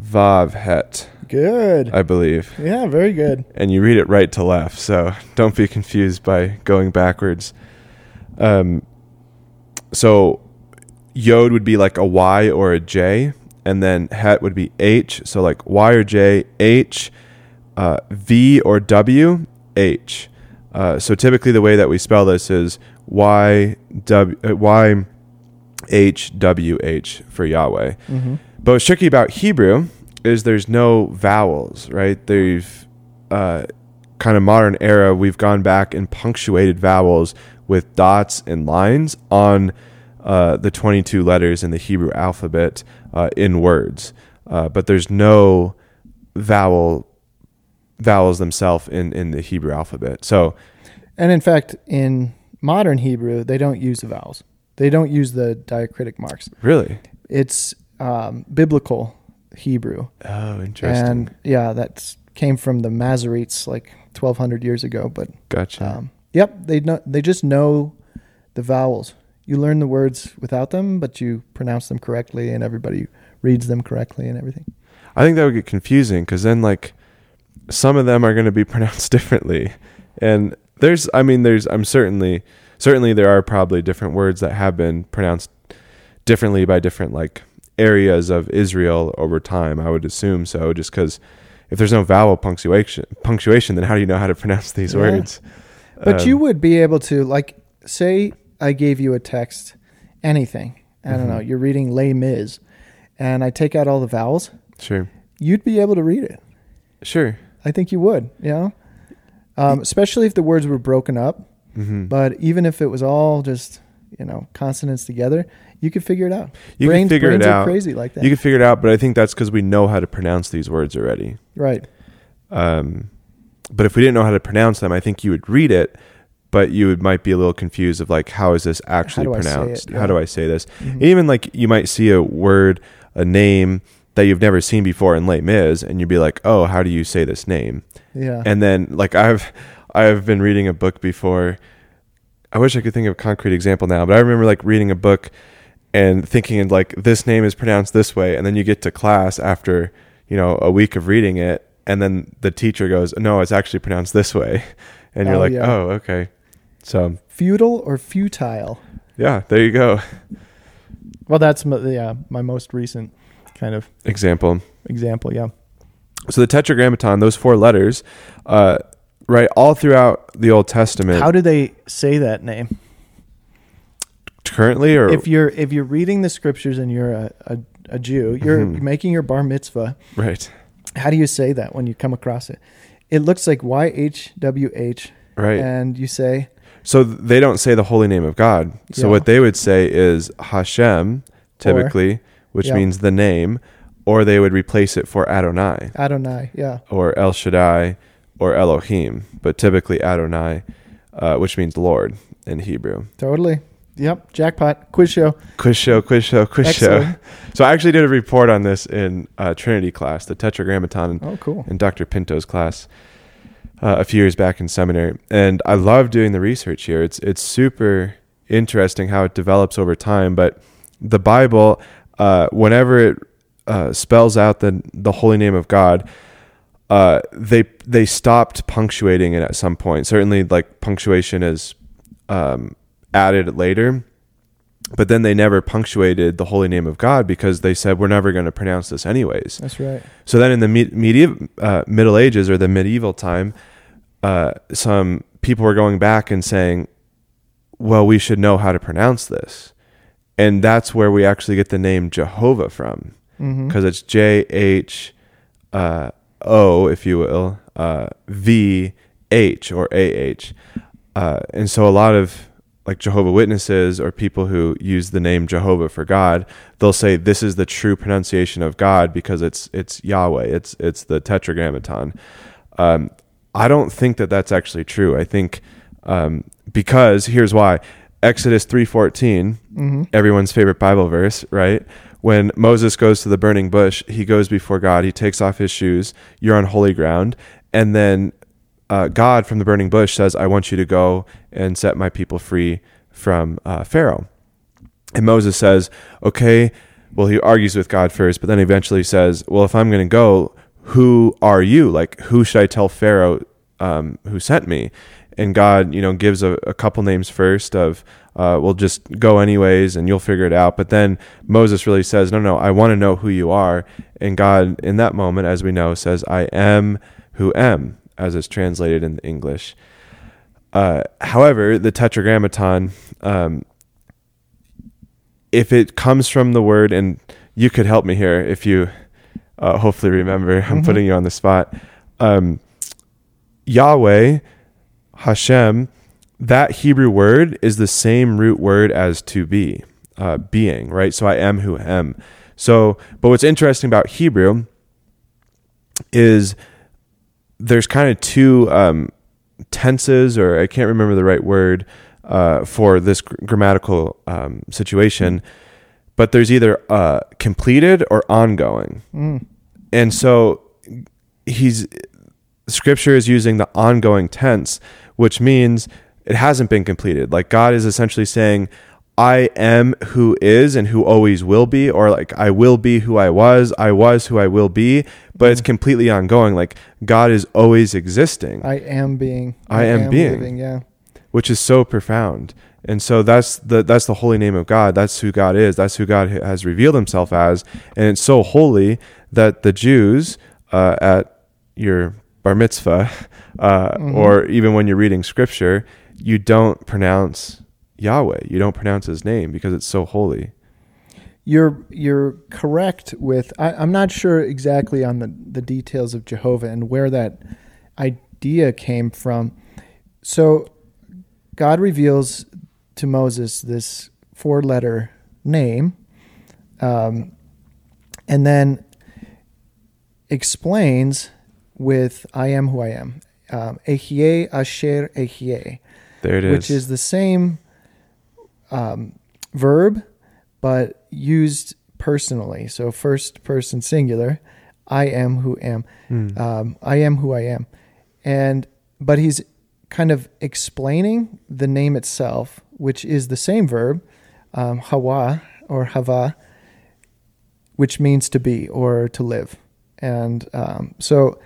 B: Vav Het,
C: Good.
B: I believe,
C: yeah, very good.
B: and you read it right to left. So don't be confused by going backwards. Um, so Yod would be like a Y or a J, and then Het would be H. So like Y or J, H, uh, V or W, H. Uh, so typically the way that we spell this is Y W uh, Y H W H for Yahweh.
C: hmm
B: But what's tricky about Hebrew is there's no vowels, right? They've uh, kind of modern era. We've gone back and punctuated vowels with dots and lines on uh, the 22 letters in the Hebrew alphabet uh, in words, uh, but there's no vowel vowels themselves in in the Hebrew alphabet. So
C: And in fact, in modern Hebrew, they don't use the vowels. They don't use the diacritic marks.
B: really,
C: It's um, biblical Hebrew.
B: Oh, interesting.
C: And yeah, that came from the Masoretes like 1200 years ago. But
B: gotcha.
C: um, yep, they know they just know the vowels. You learn the words without them, but you pronounce them correctly, and everybody reads them correctly and everything.
B: I think that would get confusing because then like some of them are going to be pronounced differently, and there's I mean there's I'm certainly certainly there are probably different words that have been pronounced differently by different like areas of Israel over time. I would assume so, just because if there's no vowel punctuation punctuation, then how do you know how to pronounce these
C: Yeah.
B: words?
C: But
B: Um,
C: you would be able to like say I gave you a text, anything. I don't
B: Mhm.
C: know. You're reading Les Mis, and I take out all the vowels.
B: sure,
C: You'd be able to read it.
B: sure.
C: I think you would. You know, um, especially if the words were broken up.
B: Hmm
C: But even if it was all just you know consonants together, you could figure it out.
B: you
C: brains,
B: can figure
C: brains
B: it out.
C: crazy like that.
B: You can figure it out, but I think that's because we know how to pronounce these words already.
C: right.
B: Um, but if we didn't know how to pronounce them, I think you would read it, but you would might be a little confused of like, how is this actually
C: do I say it?
B: pronounced?
C: Yeah.
B: How do I say this?
C: Mhm.
B: Even like you might see a word, a name that you've never seen before in Les Mis, and you'd be like, oh, how do you say this name?
C: Yeah.
B: And then like I've I've been reading a book before. I wish I could think of a concrete example now, but I remember like reading a book and thinking like this name is pronounced this way, and then you get to class after you know a week of reading it, and then the teacher goes, no, it's actually pronounced this way, and you're
C: Oh,
B: like,
C: yeah.
B: oh, okay. So
C: Feudal or futile?
B: yeah, there you go.
C: Well, that's my, yeah my most recent kind of
B: Example.
C: example. Yeah.
B: So the Tetragrammaton, those four letters, uh, right, all throughout the Old Testament.
C: How do they say that name?
B: currently, or
C: if you're if you're reading the scriptures and you're a, a, a Jew, you're
B: Mhm.
C: making your bar mitzvah.
B: right,
C: How do you say that when you come across it? It looks like Y H W H,
B: right.
C: and you say
B: So they don't say the holy name of God. So
C: Yeah.
B: what they would say is Hashem, typically, which
C: yeah.
B: means the name, or they would replace it for Adonai
C: Adonai. Yeah.
B: or El Shaddai or Elohim, but typically Adonai, uh, which means Lord in Hebrew.
C: Totally. Yep. Jackpot. Quiz show.
B: Quiz show, quiz show, quiz
C: Excellent.
B: show. So I actually did a report on this in uh, Trinity class, the Tetragrammaton,
C: Oh, cool.
B: in Dr. Pinto's class uh, a few years back in seminary, and I love doing the research here. It's it's super interesting how it develops over time. But the Bible, uh, whenever it uh, spells out the the holy name of God, uh, they they stopped punctuating it at some point. Certainly, like punctuation is um, added later. But then they never punctuated the holy name of God because they said we're never going to pronounce this anyways.
C: That's right.
B: So then in the me- medieval uh, Middle Ages or the medieval time, uh, some people were going back and saying, "Well, we should know how to pronounce this," and that's where we actually get the name Jehovah from
C: Mm-hmm.
B: because it's J H uh, O, if you will, uh, V H or A H, uh, and so a lot of like Jehovah Witnesses or people who use the name Jehovah for God, they'll say this is the true pronunciation of God because it's it's Yahweh, it's it's the Tetragrammaton. Um, I don't think that that's actually true. I think um, because here's why: Exodus three fourteen
C: Mm-hmm.
B: everyone's favorite Bible verse, right? When Moses goes to the burning bush, he goes before God, he takes off his shoes, you're on holy ground, and then uh, God from the burning bush says, I want you to go and set my people free from uh, Pharaoh. And Moses says, Okay, well, he argues with God first, but then eventually says, Well, if I'm going to go, who are you? Like, who should I tell Pharaoh um, who sent me? And God, you know, gives a, a couple names first of, uh, we'll just go anyways and you'll figure it out. But then Moses really says, no, no, I want to know who you are. And God, in that moment, as we know, says, I am who am, as it's translated in the English. Uh, however, the Tetragrammaton, um, if it comes from the word, and you could help me here if you uh, hopefully remember, I'm
C: Mhm.
B: putting you on the spot. Um, Yahweh, Hashem, that Hebrew word is the same root word as to be, uh, being, right? So I am who am. So, but what's interesting about Hebrew is there's kind of two um, tenses, or I can't remember the right word uh, for this gr- grammatical um, situation. but there's either uh, completed or ongoing.
C: Mm.
B: And so he's scripture is using the ongoing tense, which means it hasn't been completed. Like God is essentially saying, I am who is and who always will be, or like I will be who I was, I was who I will be, but it's completely ongoing. Like God is always existing,
C: I am being.
B: I am being.
C: living, yeah.
B: which is so profound. And so that's the that's the holy name of God. That's who God is. That's who God has revealed Himself as, and it's so holy that the Jews uh, at your bar mitzvah, uh,
C: Mhm.
B: or even when you're reading Scripture, you don't pronounce Yahweh. You don't pronounce His name because it's so holy.
C: You're you're correct with. I, I'm not sure exactly on the the details of Jehovah and where that idea came from. So, God reveals to Moses this four letter name, um, and then explains with "I am who I am." Um, Ehye Asher Ehye
B: There it is.
C: which is the same um, verb but used personally. So first person singular, I am who am.
B: Hmm.
C: Um, I am who I am, and but he's kind of explaining the name itself, which is the same verb, um, hawa or hava, which means to be or to live, and um, so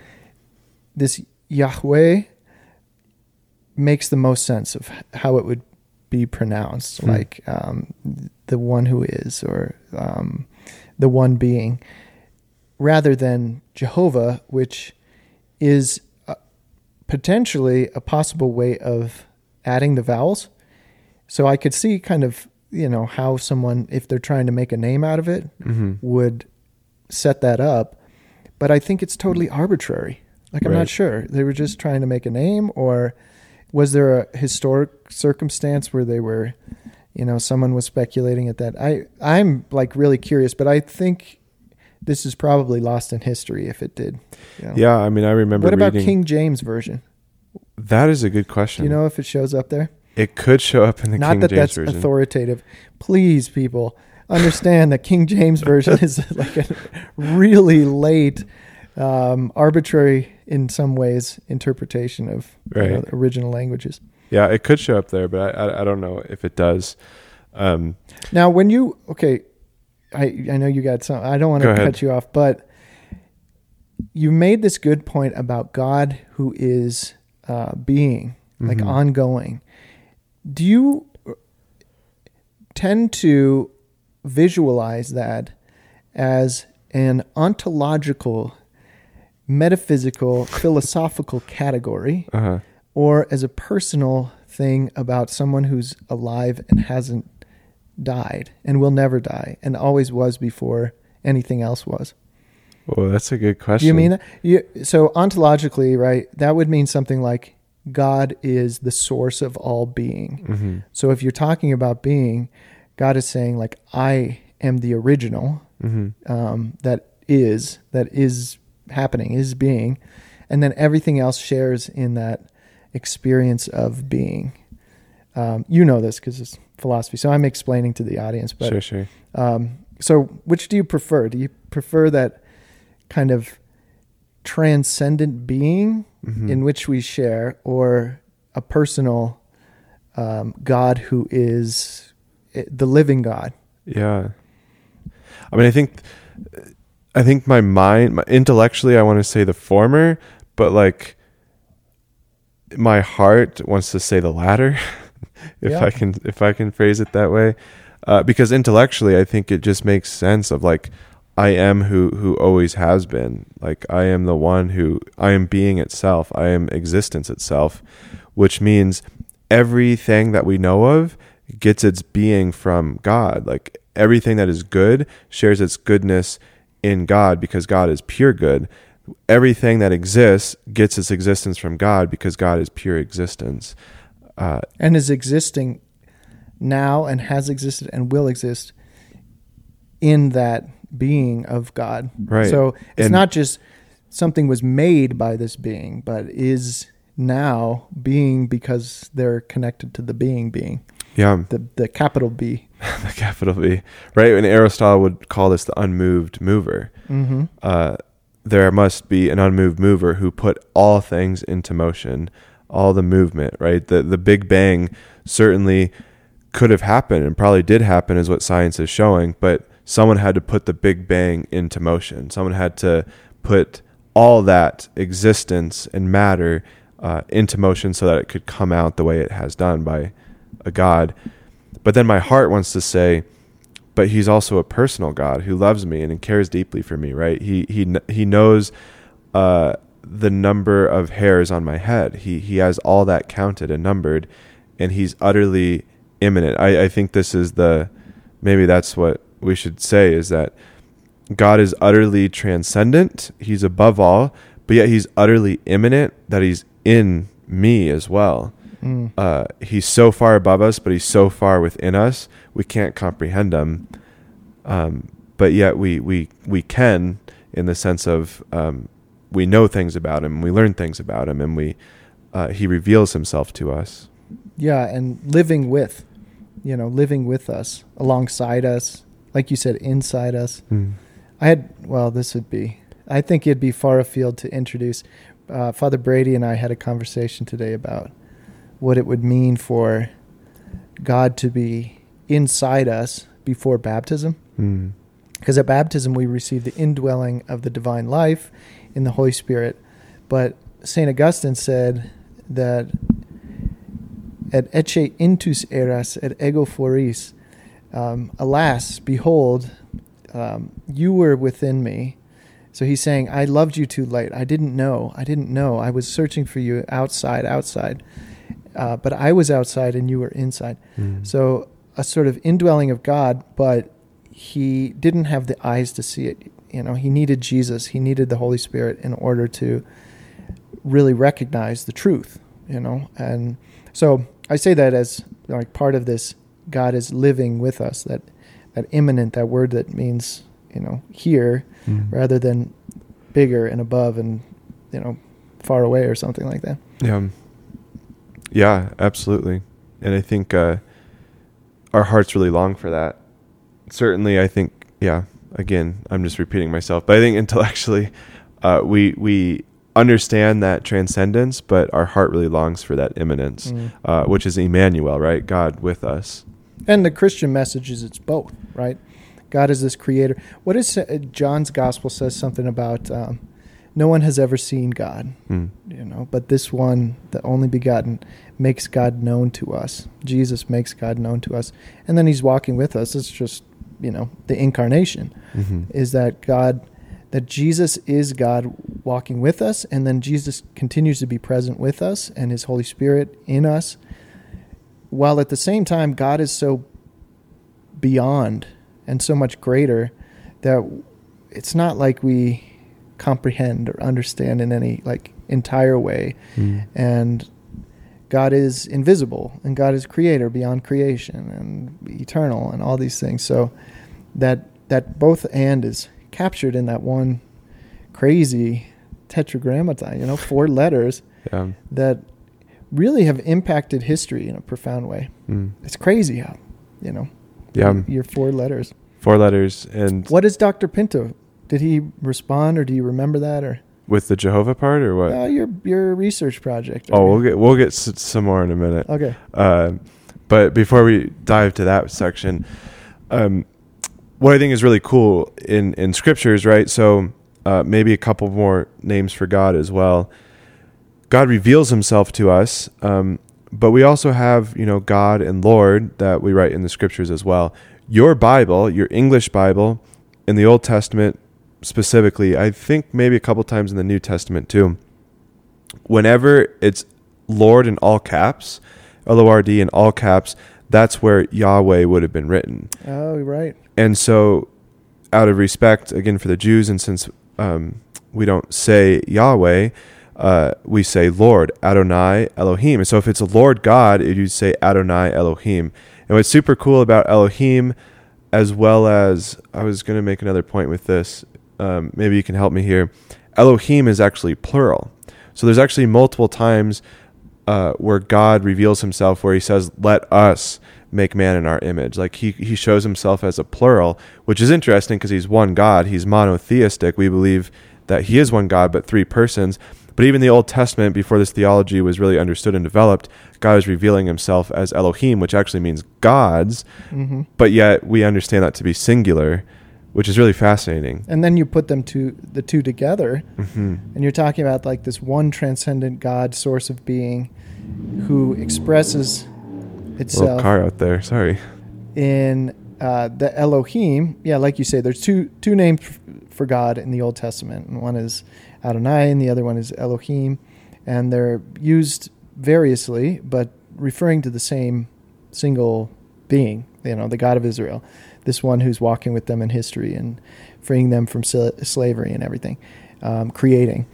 C: this Yahweh makes the most sense of how it would be pronounced,
B: Hmm.
C: like um, the one who is or um, the one being, rather than Jehovah, which is uh, potentially a possible way of adding the vowels. So I could see kind of you know how someone, if they're trying to make a name out of it,
B: Mhm.
C: would set that up. But I think it's totally arbitrary. Like I'm
B: Right.
C: not sure they were just trying to make a name, or was there a historic circumstance where they were, you know, someone was speculating at that. I I'm like really curious, but I think this is probably lost in history if it did. you know.
B: Yeah, I mean, I remember.
C: What about
B: reading-
C: King James version?
B: That is a good question.
C: Do you know if it shows up there?
B: it could show up in the
C: Not
B: King
C: that
B: James
C: that's
B: version.
C: authoritative. Please, people, understand that King James version is like a really late, um, arbitrary in some ways interpretation of you know, original languages.
B: Yeah, it could show up there, but I, I, I don't know if it does. Um,
C: Now, when you okay, I I know you got some. I don't want to
B: ahead.
C: cut you off, but you made this good point about God who is uh, being like
B: Mhm.
C: ongoing. Do you tend to visualize that as an ontological, metaphysical, philosophical category?
B: uh-huh.
C: or as a personal thing about someone who's alive and hasn't died and will never die and always was before anything else was.
B: Oh, that's a good question.
C: Do you mean that? You, so ontologically, right? That would mean something like God is the source of all being.
B: hmm
C: So if you're talking about being, God is saying like I am the original
B: hmm
C: um, that is that is happening is being, and then everything else shares in that experience of being. Um, you know this because it's philosophy, so I'm explaining to the audience. But
B: Sure, sure.
C: um, so, which do you prefer? Do you prefer that kind of transcendent being
B: Mhm.
C: in which we share, or a personal um, God who is eh, the living God?
B: Yeah. I mean, I think, I think my mind, my, intellectually, I want to say the former, but like, my heart wants to say the latter, if
C: Yeah.
B: I can, if I can phrase it that way, uh, because intellectually, I think it just makes sense of like, I am who who always has been. Like I am the one who I am being itself. I am existence itself, which means everything that we know of gets its being from God. Like everything that is good shares its goodness in God because God is pure good. Everything that exists gets its existence from God because God is pure existence. Uh,
C: and is existing now and has existed and will exist in that being of God.
B: Right.
C: So it's
B: And-
C: not just something was made by this being, but is now being because they're connected to the being being,
B: yeah,
C: the the capital B.
B: the capital V, right? And Aristotle would call this the unmoved mover.
C: Mm-hmm.
B: Uh, there must be an unmoved mover who put all things into motion, all the movement, right? The the Big Bang certainly could have happened and probably did happen, is what science is showing. But someone had to put the Big Bang into motion. Someone had to put all that existence and matter uh, into motion so that it could come out the way it has done by a God. But then my heart wants to say, but he's also a personal God who loves me and cares deeply for me, right? He he he knows uh, the number of hairs on my head. He he has all that counted and numbered, and he's utterly immanent. I, I think this is the maybe that's what we should say is that God is utterly transcendent. He's above all, but yet he's utterly immanent. That he's in me as well.
C: Mm.
B: Uh, he's so far above us, but he's so far within us, we can't comprehend him. Um, but yet we, we, we can in the sense of um, we know things about him, we learn things about him, and we uh, he reveals himself to us.
C: Yeah, and living with, you know, living with us, alongside us, like you said, inside us. I had, well, this would be, I think it'd be far afield to introduce. Uh, Father Brady and I had a conversation today about what it would mean for God to be inside us before baptism.
B: Mm.
C: Because at baptism, we receive the indwelling of the divine life in the Holy Spirit. But St. Augustine said that et ecce intus eras et ego foris. Um, Alas, behold, um, you were within me. So he's saying, I loved you too late. I didn't know. I didn't know. I was searching for you outside, outside. Uh, but I was outside and you were inside.
B: Mm.
C: So a sort of indwelling of God, but he didn't have the eyes to see it. You know, he needed Jesus. He needed the Holy Spirit in order to really recognize the truth. You know, and so I say that as like part of this. God is living with us. That that immanent, that word that means you know here,
B: Mm.
C: rather than bigger and above and you know far away or something like that.
B: Yeah. Yeah, absolutely. And I think uh, our hearts really long for that. Certainly, I think, yeah, again, I'm just repeating myself, but I think intellectually, uh, we, we understand that transcendence, but our heart really longs for that immanence,
C: Mm.
B: uh, which is Emmanuel, right? God with us.
C: And the Christian message is it's both, right? God is this creator. What is uh, John's gospel says something about um, no one has ever seen God,
B: Mm.
C: you know, but this one, the only begotten, makes God known to us. Jesus makes God known to us. And then he's walking with us. It's just, you know, the incarnation
B: hmm
C: is that God, that Jesus is God walking with us, and then Jesus continues to be present with us and his Holy Spirit in us, while at the same time, God is so beyond and so much greater that it's not like we comprehend or understand in any like entire way
B: Mm.
C: and God is invisible and God is creator beyond creation and eternal and all these things. So that that both and is captured in that one crazy tetragrammaton, you know, four letters
B: Yeah.
C: that really have impacted history in a profound way.
B: Mm.
C: It's crazy how, you know,
B: Yeah.
C: your four letters.
B: Four letters. And
C: What is Dr. Pinto? Did he respond or do you remember that or
B: with the Jehovah part or what?
C: uh, your your research project?
B: oh, we'll get, we'll get s- some more in a minute.
C: Okay.
B: Uh, but before we dive to that section, um, what I think is really cool in in scriptures, right? So uh, maybe a couple more names for God as well. God reveals Himself to us, um, but we also have you know God and Lord that we write in the scriptures as well. Your Bible, your English Bible, in the Old Testament specifically, I think maybe a couple times in the New Testament too. Whenever it's Lord in all caps, L O R D in all caps, that's where Yahweh would have been written.
C: Oh, right.
B: And so, out of respect, again, for the Jews, and since um, we don't say Yahweh, uh, we say Lord, Adonai, Elohim. And so, if it's a Lord God, you'd say Adonai, Elohim. And what's super cool about Elohim, as well as, I was going to make another point with this. Um, maybe you can help me here. Elohim is actually plural. So, there's actually multiple times uh, where God reveals himself, where he says, Let us make man in our image. Like he he shows himself as a plural, which is interesting because he's one God. He's monotheistic. We believe that he is one God, but three persons. But even the Old Testament, before this theology was really understood and developed, God is revealing himself as Elohim, which actually means gods,
C: hmm
B: but yet we understand that to be singular, which is really fascinating.
C: And then you put them to the two together,
B: hmm
C: and you're talking about like this one transcendent God, source of being, who expresses itself.
B: Little car out there. Sorry.
C: in uh, the Elohim. Yeah, like you say, there's two two names for God in the Old Testament, and one is Adonai, and the other one is Elohim, and they're used variously, but referring to the same single being. You know, the God of Israel, this one who's walking with them in history and freeing them from sl- slavery and everything, um, creating.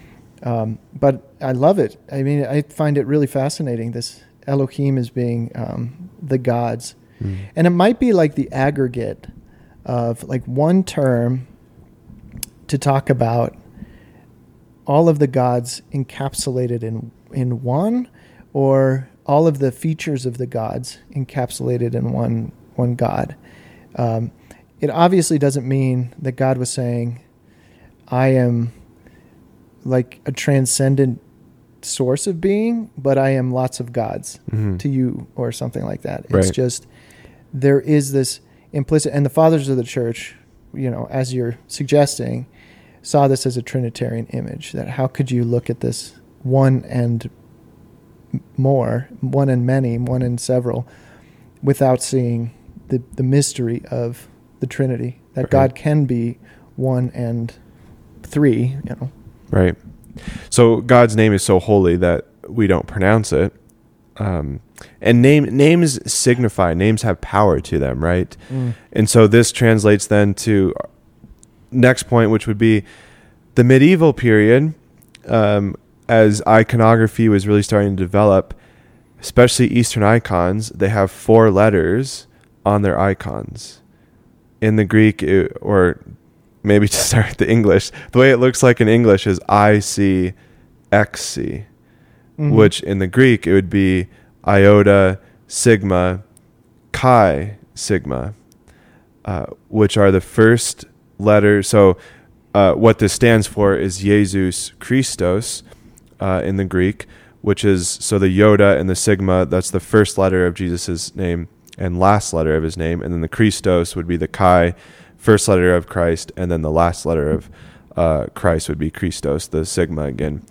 C: Um, but I love it. I mean, I find it really fascinating. This Elohim as being um, the gods
B: Mm.
C: and it might be like the aggregate of like one term to talk about all of the gods encapsulated in in one or all of the features of the gods encapsulated in one one god um, it obviously doesn't mean that god was saying i am like a transcendent source of being but i am lots of gods
B: Mhm.
C: to you or something like that. It's just there is this implicit, and the fathers of the church, you know, as you're suggesting, saw this as a Trinitarian image. That how could you look at this one and more, one and many, one and several, without seeing the the mystery of the Trinity? That
B: Right.
C: God can be one and three. You know.
B: Right. So God's name is so holy that we don't pronounce it. Um, and name names signify names have power to them, right? And so this translates then to next point, which would be the medieval period, um, as iconography was really starting to develop, especially Eastern icons. They have four letters on their icons. In the Greek, it, or maybe to start with the English, the way it looks like in English is I C X C
C: Mhm.
B: which in the Greek it would be iota, sigma, chi, sigma, uh, which are the first letters. So, uh, what this stands for is Jesus Christos uh, in the Greek, which is so the iota and the sigma, that's the first letter of Jesus' name and last letter of his name. And then the Christos would be the chi, first letter of Christ, and then the last letter of uh, Christ would be Christos, the sigma again.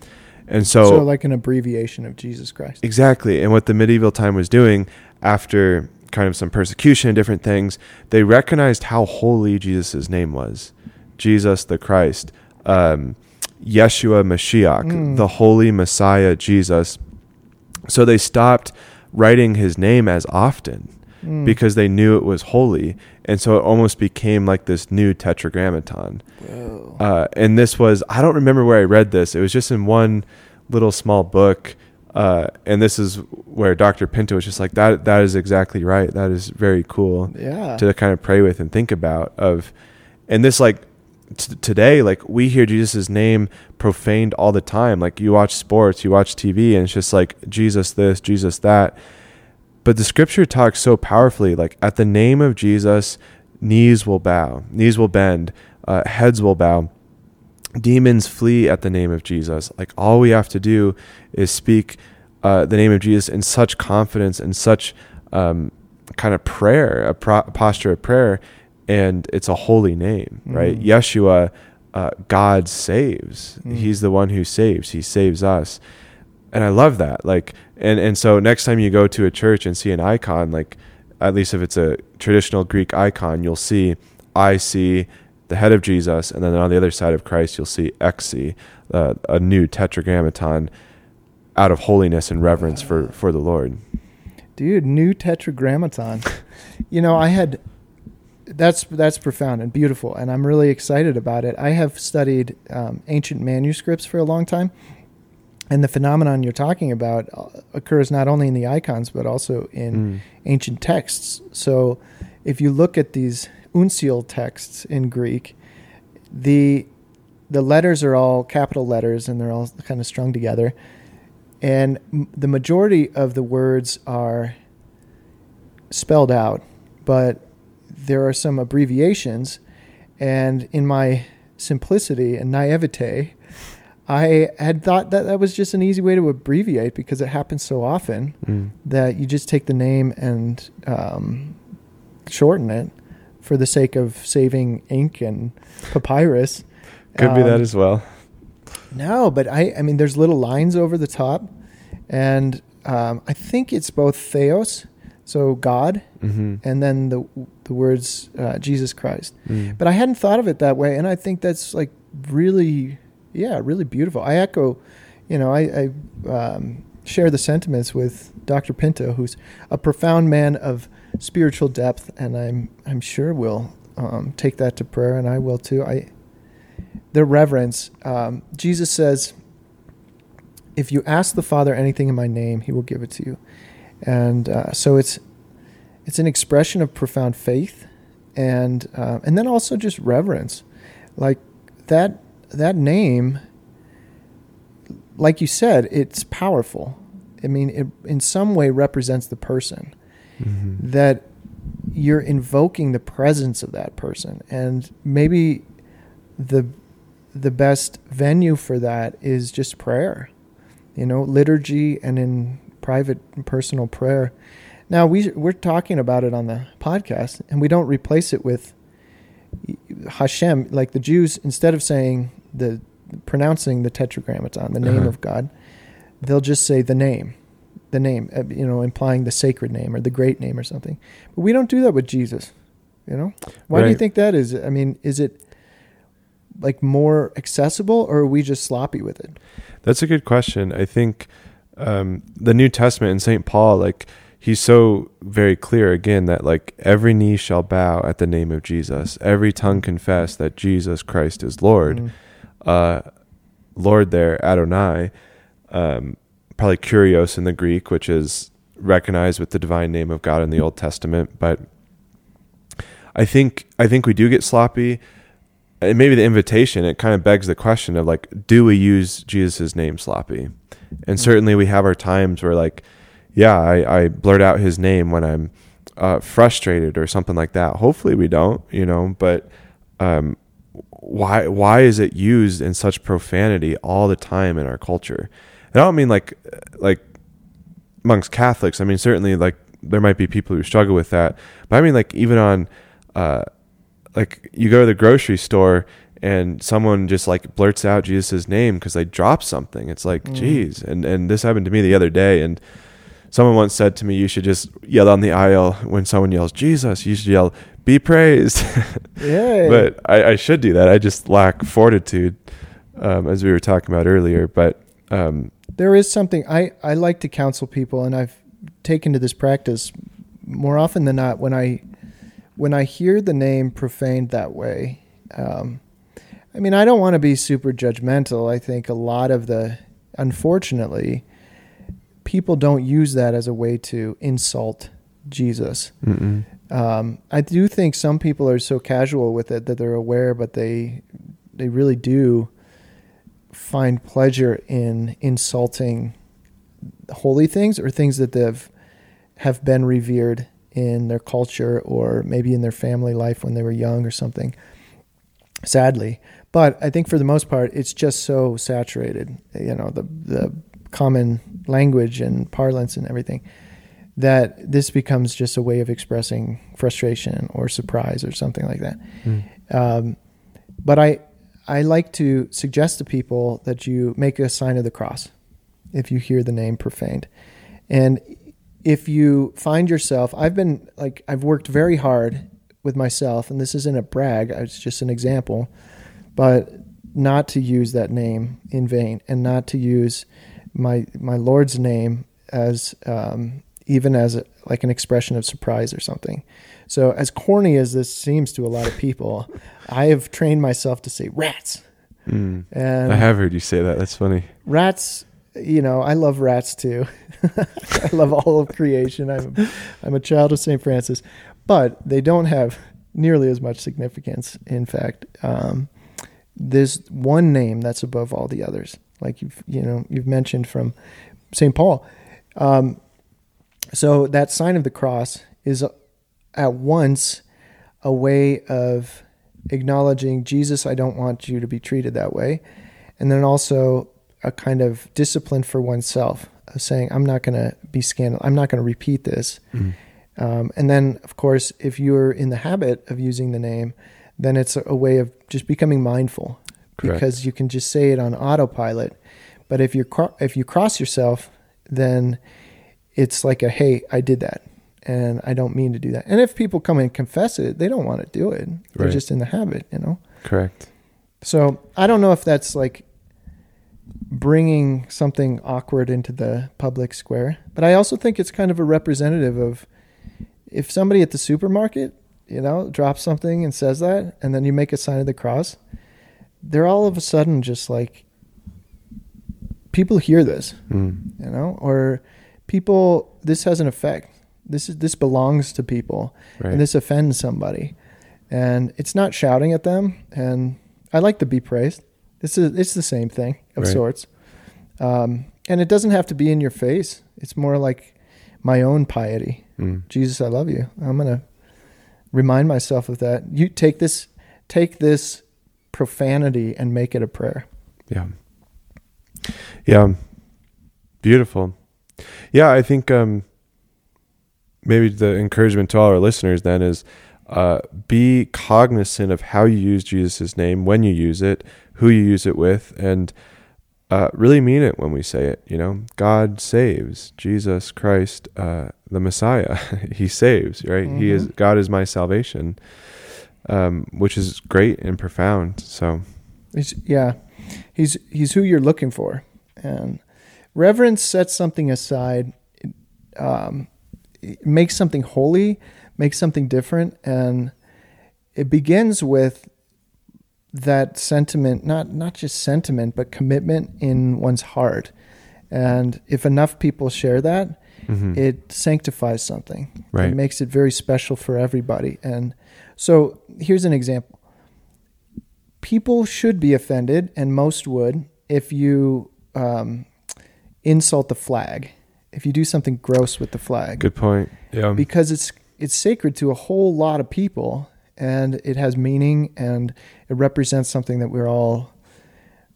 B: And
C: so like an abbreviation of Jesus Christ.
B: Exactly. And what the medieval time was doing after kind of some persecution and different things, they recognized how holy Jesus' name was. Jesus the Christ, um, Yeshua Mashiach,
C: Mm.
B: the holy Messiah Jesus. So they stopped writing his name as often
C: Mm.
B: because they knew it was holy. And so it almost became like this new tetragrammaton. Uh, and this was, I don't remember where I read this. It was just in one little small book. Uh, and this is where Dr. Pinto was just like, that, that is exactly right. That is very cool
C: yeah.
B: to kind of pray with and think about of, and this like t- today, like we hear Jesus' name profaned all the time. Like you watch sports, you watch TV and it's just like Jesus this, Jesus that. But the scripture talks so powerfully, like at the name of Jesus, knees will bow, knees will bend, uh, heads will bow, demons flee at the name of Jesus. Like all we have to do is speak uh, the name of Jesus in such confidence and such um, kind of prayer, a, pro- posture of prayer, and it's a holy name, right?
C: Mhm.
B: Yeshua, uh, God saves.
C: Mm.
B: He's the one who saves. He saves us, and I love that. Like, and and so next time you go to a church and see an icon, like at least if it's a traditional Greek icon, you'll see I see the head of Jesus, and then on the other side of Christ, you'll see Exi, uh, a new tetragrammaton out of holiness and reverence for for the Lord.
C: dude new tetragrammaton you know i had that's that's profound and beautiful and i'm really excited about it i have studied um, ancient manuscripts for a long time and the phenomenon you're talking about uh, occurs not only in the icons but also in
B: Mm.
C: ancient texts. So if you look at these uncial texts in greek the the letters are all capital letters and they're all kind of strung together. And m- the majority of the words are spelled out, but there are some abbreviations, and in my simplicity and naivete, I had thought that that was just an easy way to abbreviate because it happens so often
B: Mm.
C: that you just take the name and um, shorten it for the sake of saving ink and papyrus.
B: Could be that
C: Um,
B: as well.
C: no, but I, I mean, there's little lines over the top, and um, I think it's both Theos, so God,
B: Mm-hmm.
C: and then the the words uh, Jesus Christ.
B: Mm.
C: But I hadn't thought of it that way, and I think that's like really, yeah, really beautiful. I echo, you know, I, I um, share the sentiments with Dr. Pinto, who's a profound man of spiritual depth, and I'm I'm sure will um, take that to prayer, and I will too. I the reverence. Um, Jesus says, "If you ask the Father anything in my name, He will give it to you," and uh, so it's it's an expression of profound faith, and uh, and then also just reverence, like that that name. Like you said, it's powerful. I mean, it in some way represents the person
B: Mm-hmm.
C: that you're invoking the presence of that person and maybe the the best venue for that is just prayer you know liturgy and in private and personal prayer now we we're talking about it on the podcast and we don't replace it with Hashem like the Jews instead of saying the pronouncing the tetragrammaton the name
B: Uh-huh.
C: of God they'll just say the name the name, uh, you know, implying the sacred name or the great name or something. But we don't do that with Jesus, you know? Why do you think that is? I mean, is it like more accessible or are we just sloppy with it?
B: That's a good question. I think um, the New Testament and St. Paul, like, he's so very clear again that, like, every knee shall bow at the name of Jesus, every tongue confess that Jesus Christ is Lord.
C: Mm.
B: Uh, Lord, there, Adonai, um, probably Kurios in the Greek, which is recognized with the divine name of God in the Old Testament. But I think I think we do get sloppy. And maybe the invitation it kind of begs the question of like do we use jesus' name sloppy? And certainly we have our times where like yeah i, I blurt out his name when i'm uh, frustrated or something like that. Hopefully we don't you know but um, why why is it used in such profanity all the time in our culture and i don't mean like like amongst catholics i mean certainly like there might be people who struggle with that but i mean like even on uh, like you go to the grocery store and someone just like blurts out Jesus' name because they dropped something. It's like,
C: Mm.
B: geez. And and this happened to me the other day. And someone once said to me, you should just yell on the aisle when someone yells Jesus. You should yell, "Be praised."
C: Yeah.
B: but I, I should do that. I just lack fortitude, um, as we were talking about earlier. But um,
C: there is something I, I like to counsel people and I've taken to this practice more often than not when I when I hear the name profaned that way. Um, I mean, I don't want to be super judgmental. I think a lot of the, unfortunately, people don't use that as a way to insult Jesus.
B: mm-mm.
C: Um, I do think some people are so casual with it that they're aware, but they they really do find pleasure in insulting holy things or things that they've have been revered in their culture or maybe in their family life when they were young or something. Sadly, but I think for the most part, it's just so saturated. You know, the the common language and parlance and everything that this becomes just a way of expressing frustration or surprise or something like that.
B: Mm.
C: Um, but I I like to suggest to people that you make a sign of the cross if you hear the name profaned, and if you find yourself, I've been like I've worked very hard with myself, and this isn't a brag; it's just an example, but not to use that name in vain, and not to use my my Lord's name as um, even as a, like an expression of surprise or something. So, as corny as this seems to a lot of people, I have trained myself to say rats.
B: Mm.
C: And
B: I have heard you say that. That's funny.
C: rats, you know, I love rats too. I love all of creation. I'm, I'm a child of St. Francis, but they don't have nearly as much significance. In fact, um, there's one name that's above all the others. Like you've, you know, you've mentioned from St. Paul. Um, so that sign of the cross is at once a way of acknowledging Jesus, I don't want you to be treated that way, and then also a kind of discipline for oneself of saying, I'm not going to be scandal, I'm not going to repeat this. Um, and then, of course, if you're in the habit of using the name, then it's a, way of just becoming mindful
B: Correct.
C: because you can just say it on autopilot. But if you if you cross yourself, then it's like a hey, I did that, and I don't mean to do that. And if people come and confess it, they don't want to do it. They're
B: Right.
C: just in the habit, you know.
B: Correct.
C: So I don't know if that's like bringing something awkward into the public square, but I also think it's kind of a representative of if somebody at the supermarket, you know, drops something and says that, and then you make a sign of the cross, they're all of a sudden just like people hear this,
B: Mm.
C: you know, or people. This has an effect. This is this belongs to people
B: Right.
C: and this offends somebody and it's not shouting at them and i like to be praised this is it's the same thing of
B: Right.
C: sorts um, and it doesn't have to be in your face it's more like my own piety
B: Mm.
C: jesus i love you i'm gonna remind myself of that you take this take this profanity and make it a prayer
B: Yeah. Yeah. Beautiful. Yeah, I think um maybe the encouragement to all our listeners then is uh be cognizant of how you use Jesus' name, when you use it, who you use it with, and uh, really mean it when we say it. You know, God saves. Jesus Christ, uh, the Messiah, He saves. Right? He is. God is my salvation, um, which is great and profound. So,
C: He's, yeah, he's he's who you're looking for, and reverence sets something aside, it, um, makes something holy, makes something different, and it begins with that sentiment, not not just sentiment, but commitment in one's heart. And if enough people share that,
B: mhm.
C: it sanctifies something.
B: Right.
C: It makes it very special for everybody. And so here's an example. People should be offended, and most would, if you um, insult the flag, if you do something gross with the flag,
B: good point. Yeah.
C: because it's it's sacred to a whole lot of people, and it has meaning, and it represents something that we're all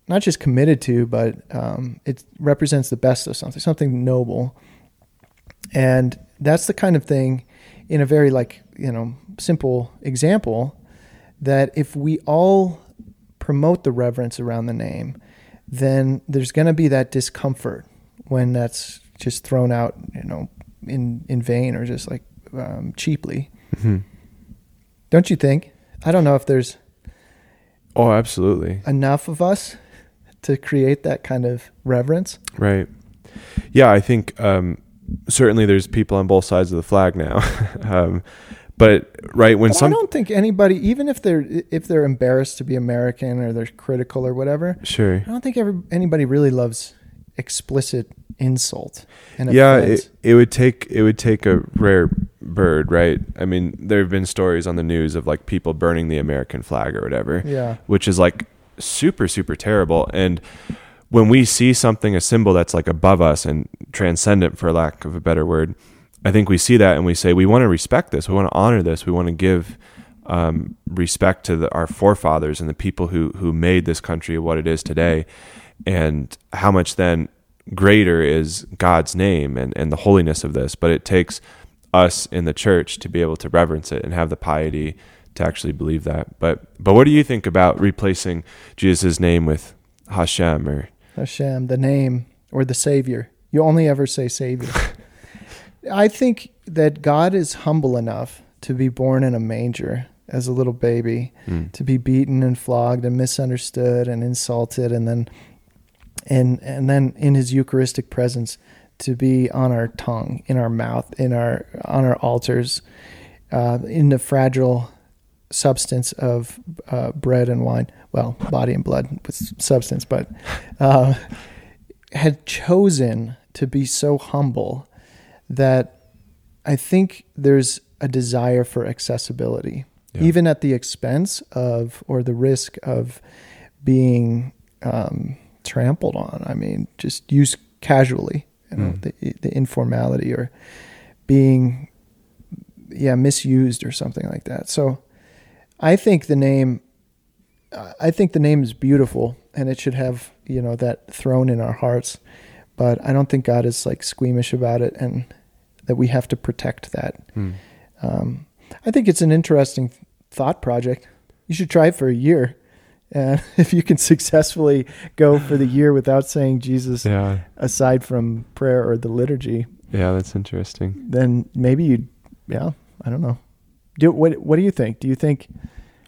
C: not just committed to, but um, it represents the best of something, something noble. And that's the kind of thing, in a very like you know simple example, that if we all promote the reverence around the name, then there's going to be that discomfort when that's just thrown out, you know, in in vain or just like um, cheaply.
B: Mhm.
C: Don't you think? I don't know if there's
B: Oh, absolutely.
C: enough of us to create that kind of reverence.
B: Right. Yeah, I think um, certainly there's people on both sides of the flag now. um, but right when
C: But
B: some
C: I don't think anybody, even if they're if they're embarrassed to be American or they're critical or whatever,
B: sure.
C: I don't think every, anybody really loves explicit insult and
B: yeah, it, it would take it would take a rare bird, right? I mean, there have been stories on the news of like people burning the American flag or whatever.
C: yeah,
B: which is like super super terrible. And when we see something a symbol that's like above us and transcendent for lack of a better word i think we see that and we say we want to respect this. We want to honor this. We want to give um, respect to the, our forefathers and the people who who made this country what it is today. And how much then greater is god's name and, and the holiness of this but it takes us in the church to be able to reverence it and have the piety to actually believe that. But but what do you think about replacing Jesus' name with Hashem or
C: Hashem, the name or the Savior. You only ever say Savior. I think that God is humble enough to be born in a manger as a little baby,
B: Mm.
C: to be beaten and flogged and misunderstood and insulted, and then and and then in His Eucharistic presence to be on our tongue, in our mouth, in our on our altars, uh, in the fragile substance of uh, bread and wine. Well, body and blood with substance, but uh, had chosen to be so humble that I think there's a desire for accessibility,
B: Yeah.
C: even at the expense of or the risk of being um, trampled on. I mean, just used casually, you know,
B: Mm.
C: the, the informality or being yeah, misused or something like that. So I think the name, I think the name is beautiful and it should have, you know, that throne in our hearts. But I don't think God is like squeamish about it and that we have to protect that.
B: Hmm.
C: Um, I think it's an interesting thought project. You should try it for a year. And if you can successfully go for the year without saying Jesus
B: Yeah.
C: aside from prayer or the liturgy,
B: Yeah, that's interesting.
C: then maybe you, yeah, I don't know. Do what? What do you think? Do you think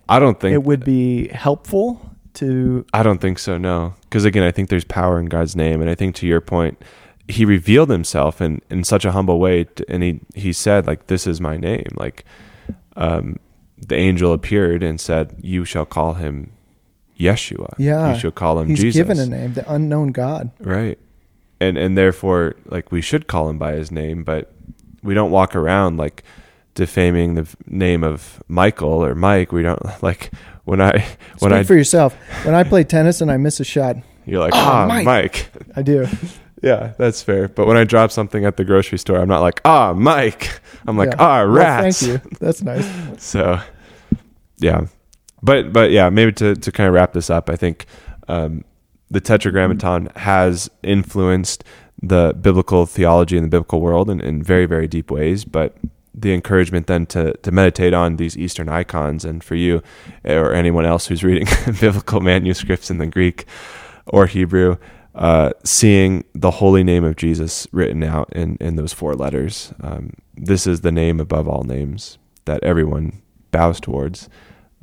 B: I don't think
C: it would be helpful to?
B: I don't think so, no. Because again, I think there's power in God's name. And I think to your point, he revealed himself in, in such a humble way. t- And he, he said, like, this is my name. Like, um, the angel appeared and said, You shall call him Yeshua.
C: Yeah.
B: You shall call him
C: He's
B: Jesus.
C: given a name, the unknown God.
B: Right. And and therefore, like we should call him by his name, but we don't walk around like defaming the name of Michael or Mike. We don't like when I when
C: Speak
B: I
C: for yourself. When I play tennis and I miss a shot,
B: you're like
C: Oh,
B: ah
C: Mike."
B: Mike.
C: I do.
B: Yeah, that's fair. But when I drop something at the grocery store, I'm not like ah Mike. I'm like
C: Yeah.
B: ah
C: Well, thank you. That's nice.
B: So, yeah, but but yeah, maybe to to kind of wrap this up, I think um, the Tetragrammaton has influenced the biblical theology in the biblical world in, in very very deep ways. But the encouragement then to to meditate on these Eastern icons, and for you or anyone else who's reading biblical manuscripts in the Greek or Hebrew. Uh, seeing the holy name of Jesus written out in, in those four letters. Um, this is the name above all names that everyone bows towards.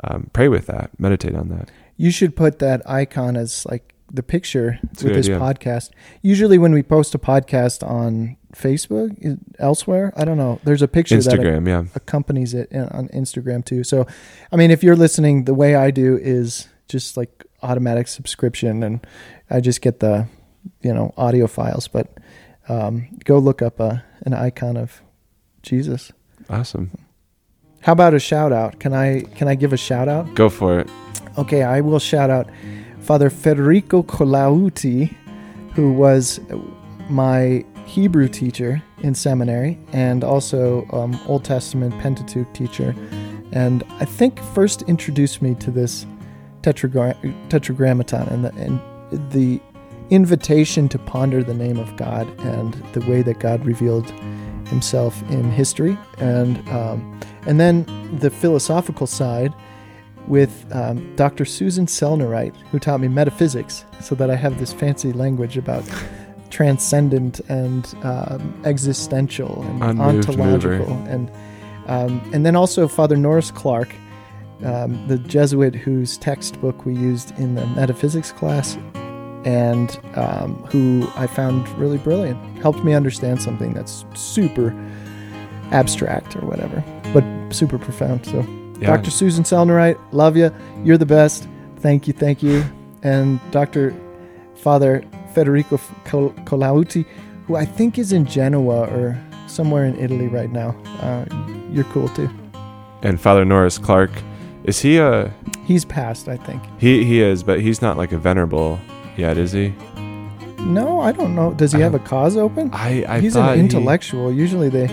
B: Um, pray with that. Meditate on that.
C: You should put that icon as like the picture
B: a
C: with this
B: idea.
C: podcast. Usually, when we post a podcast on Facebook, elsewhere, I don't know. There's a picture that
B: Instagram, yeah.
C: accompanies it in- on Instagram too. So, I mean, if you're listening, the way I do is just like automatic subscription, and I just get the, you know, audio files. But um, go look up a, an icon of Jesus.
B: Awesome.
C: How about a shout out? Can I can I give a shout out?
B: Go for it.
C: Okay, I will shout out Father Federico Colauti, who was my Hebrew teacher in seminary and also um, Old Testament Pentateuch teacher. And I think first introduced me to this tetragra- tetragrammaton and the, and the invitation to ponder the name of God and the way that God revealed himself in history. And, um, and then the philosophical side with um, Dr. Susan Selner-Wright, who taught me metaphysics, so that I have this fancy language about transcendent and um, existential and
B: Unmoved
C: ontological,
B: mover.
C: and um, and then also Father Norris Clarke, um, the Jesuit whose textbook we used in the metaphysics class, and um, who I found really brilliant, helped me understand something that's super abstract or whatever, but super profound. So.
B: Yeah.
C: Dr. Susan Selner-Wright, love you. You're the best. Thank you, thank you. And Dr. Father Federico Col- Colauti, who I think is in Genoa or somewhere in Italy right now. Uh, you're cool too.
B: And Father Norris Clarke, is he a
C: He's passed, I think.
B: he? He is, but he's not like a venerable yet, is he?
C: No, I don't know. Does he have a cause open?
B: I I
C: He's an
B: he-
C: intellectual. Usually they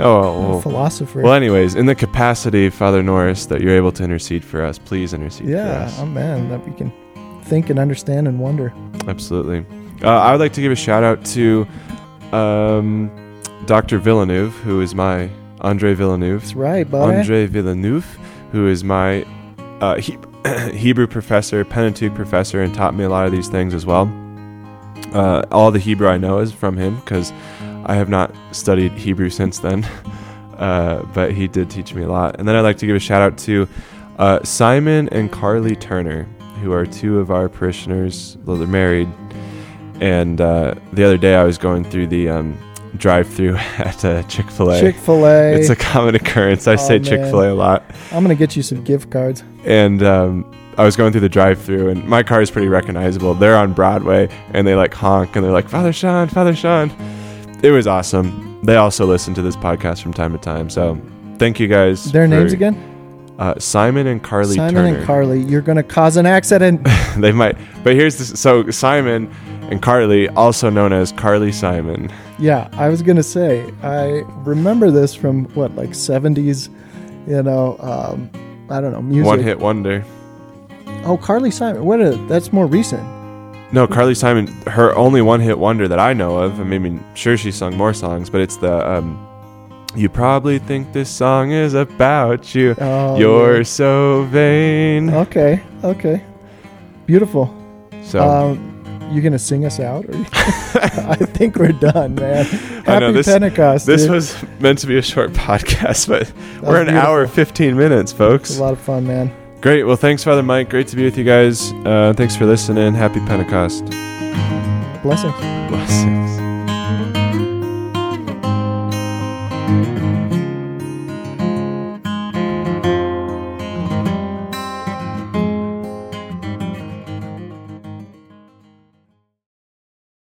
B: oh,
C: a
B: well,
C: philosopher.
B: well, anyways, in the capacity, Father Norris, that you're able to intercede for us, please intercede for
C: yeah,
B: us.
C: oh man, that we can think and understand and wonder.
B: Absolutely. Uh, I would like to give a shout out to um, Dr. Villeneuve, who is my Andre Villeneuve.
C: That's right, buddy.
B: Andre Villeneuve, who is my uh, he- Hebrew professor, Pentateuch professor, and taught me a lot of these things as well. Uh, all the Hebrew I know is from him because I have not studied Hebrew since then. Uh, but he did teach me a lot. And then I'd like to give a shout out to uh, Simon and Carly Turner, who are two of our parishioners. Well, they're married. And uh, the other day I was going through the um, drive through at uh, Chick fil A.
C: Chick Fil A.
B: It's a common occurrence. I
C: Oh,
B: say. Chick Fil A a lot,
C: I'm gonna get you some gift cards.
B: and um, I was going through the drive-through, and my car is pretty recognizable. They're on Broadway, and they like honk, and they're like Father Sean, Father Sean. It was awesome. They also listen to this podcast from time to time, so thank you guys.
C: Their names again?
B: Uh, Simon and Carly
C: Simon
B: Turner.
C: and Carly. You're gonna cause an accident.
B: they might, but here's this. So Simon and Carly, also known as Carly Simon.
C: Yeah, I was gonna say I remember this from what like seventies, you know. Um, I don't know music.
B: One hit wonder.
C: Oh, Carly Simon. What? A, that's more recent.
B: No, Carly Simon, her only one hit wonder that I know of. I mean, sure, she sung more songs, but it's the. Um, you probably think this song is about you.
C: Oh,
B: You're
C: yeah.
B: so vain.
C: okay. Okay. Beautiful.
B: So
C: Um, you gonna sing us out? Or I think we're done, man. Happy
B: I know this.
C: Pentecost.
B: This
C: dude.
B: was meant to be a short podcast, but we're an
C: beautiful.
B: hour fifteen minutes,
C: It's
B: folks.
C: a lot of fun, man.
B: Great. Well, thanks, Father Mike. Great to be with you guys. Uh, thanks for listening. Happy Pentecost.
C: Blessings.
B: Blessings.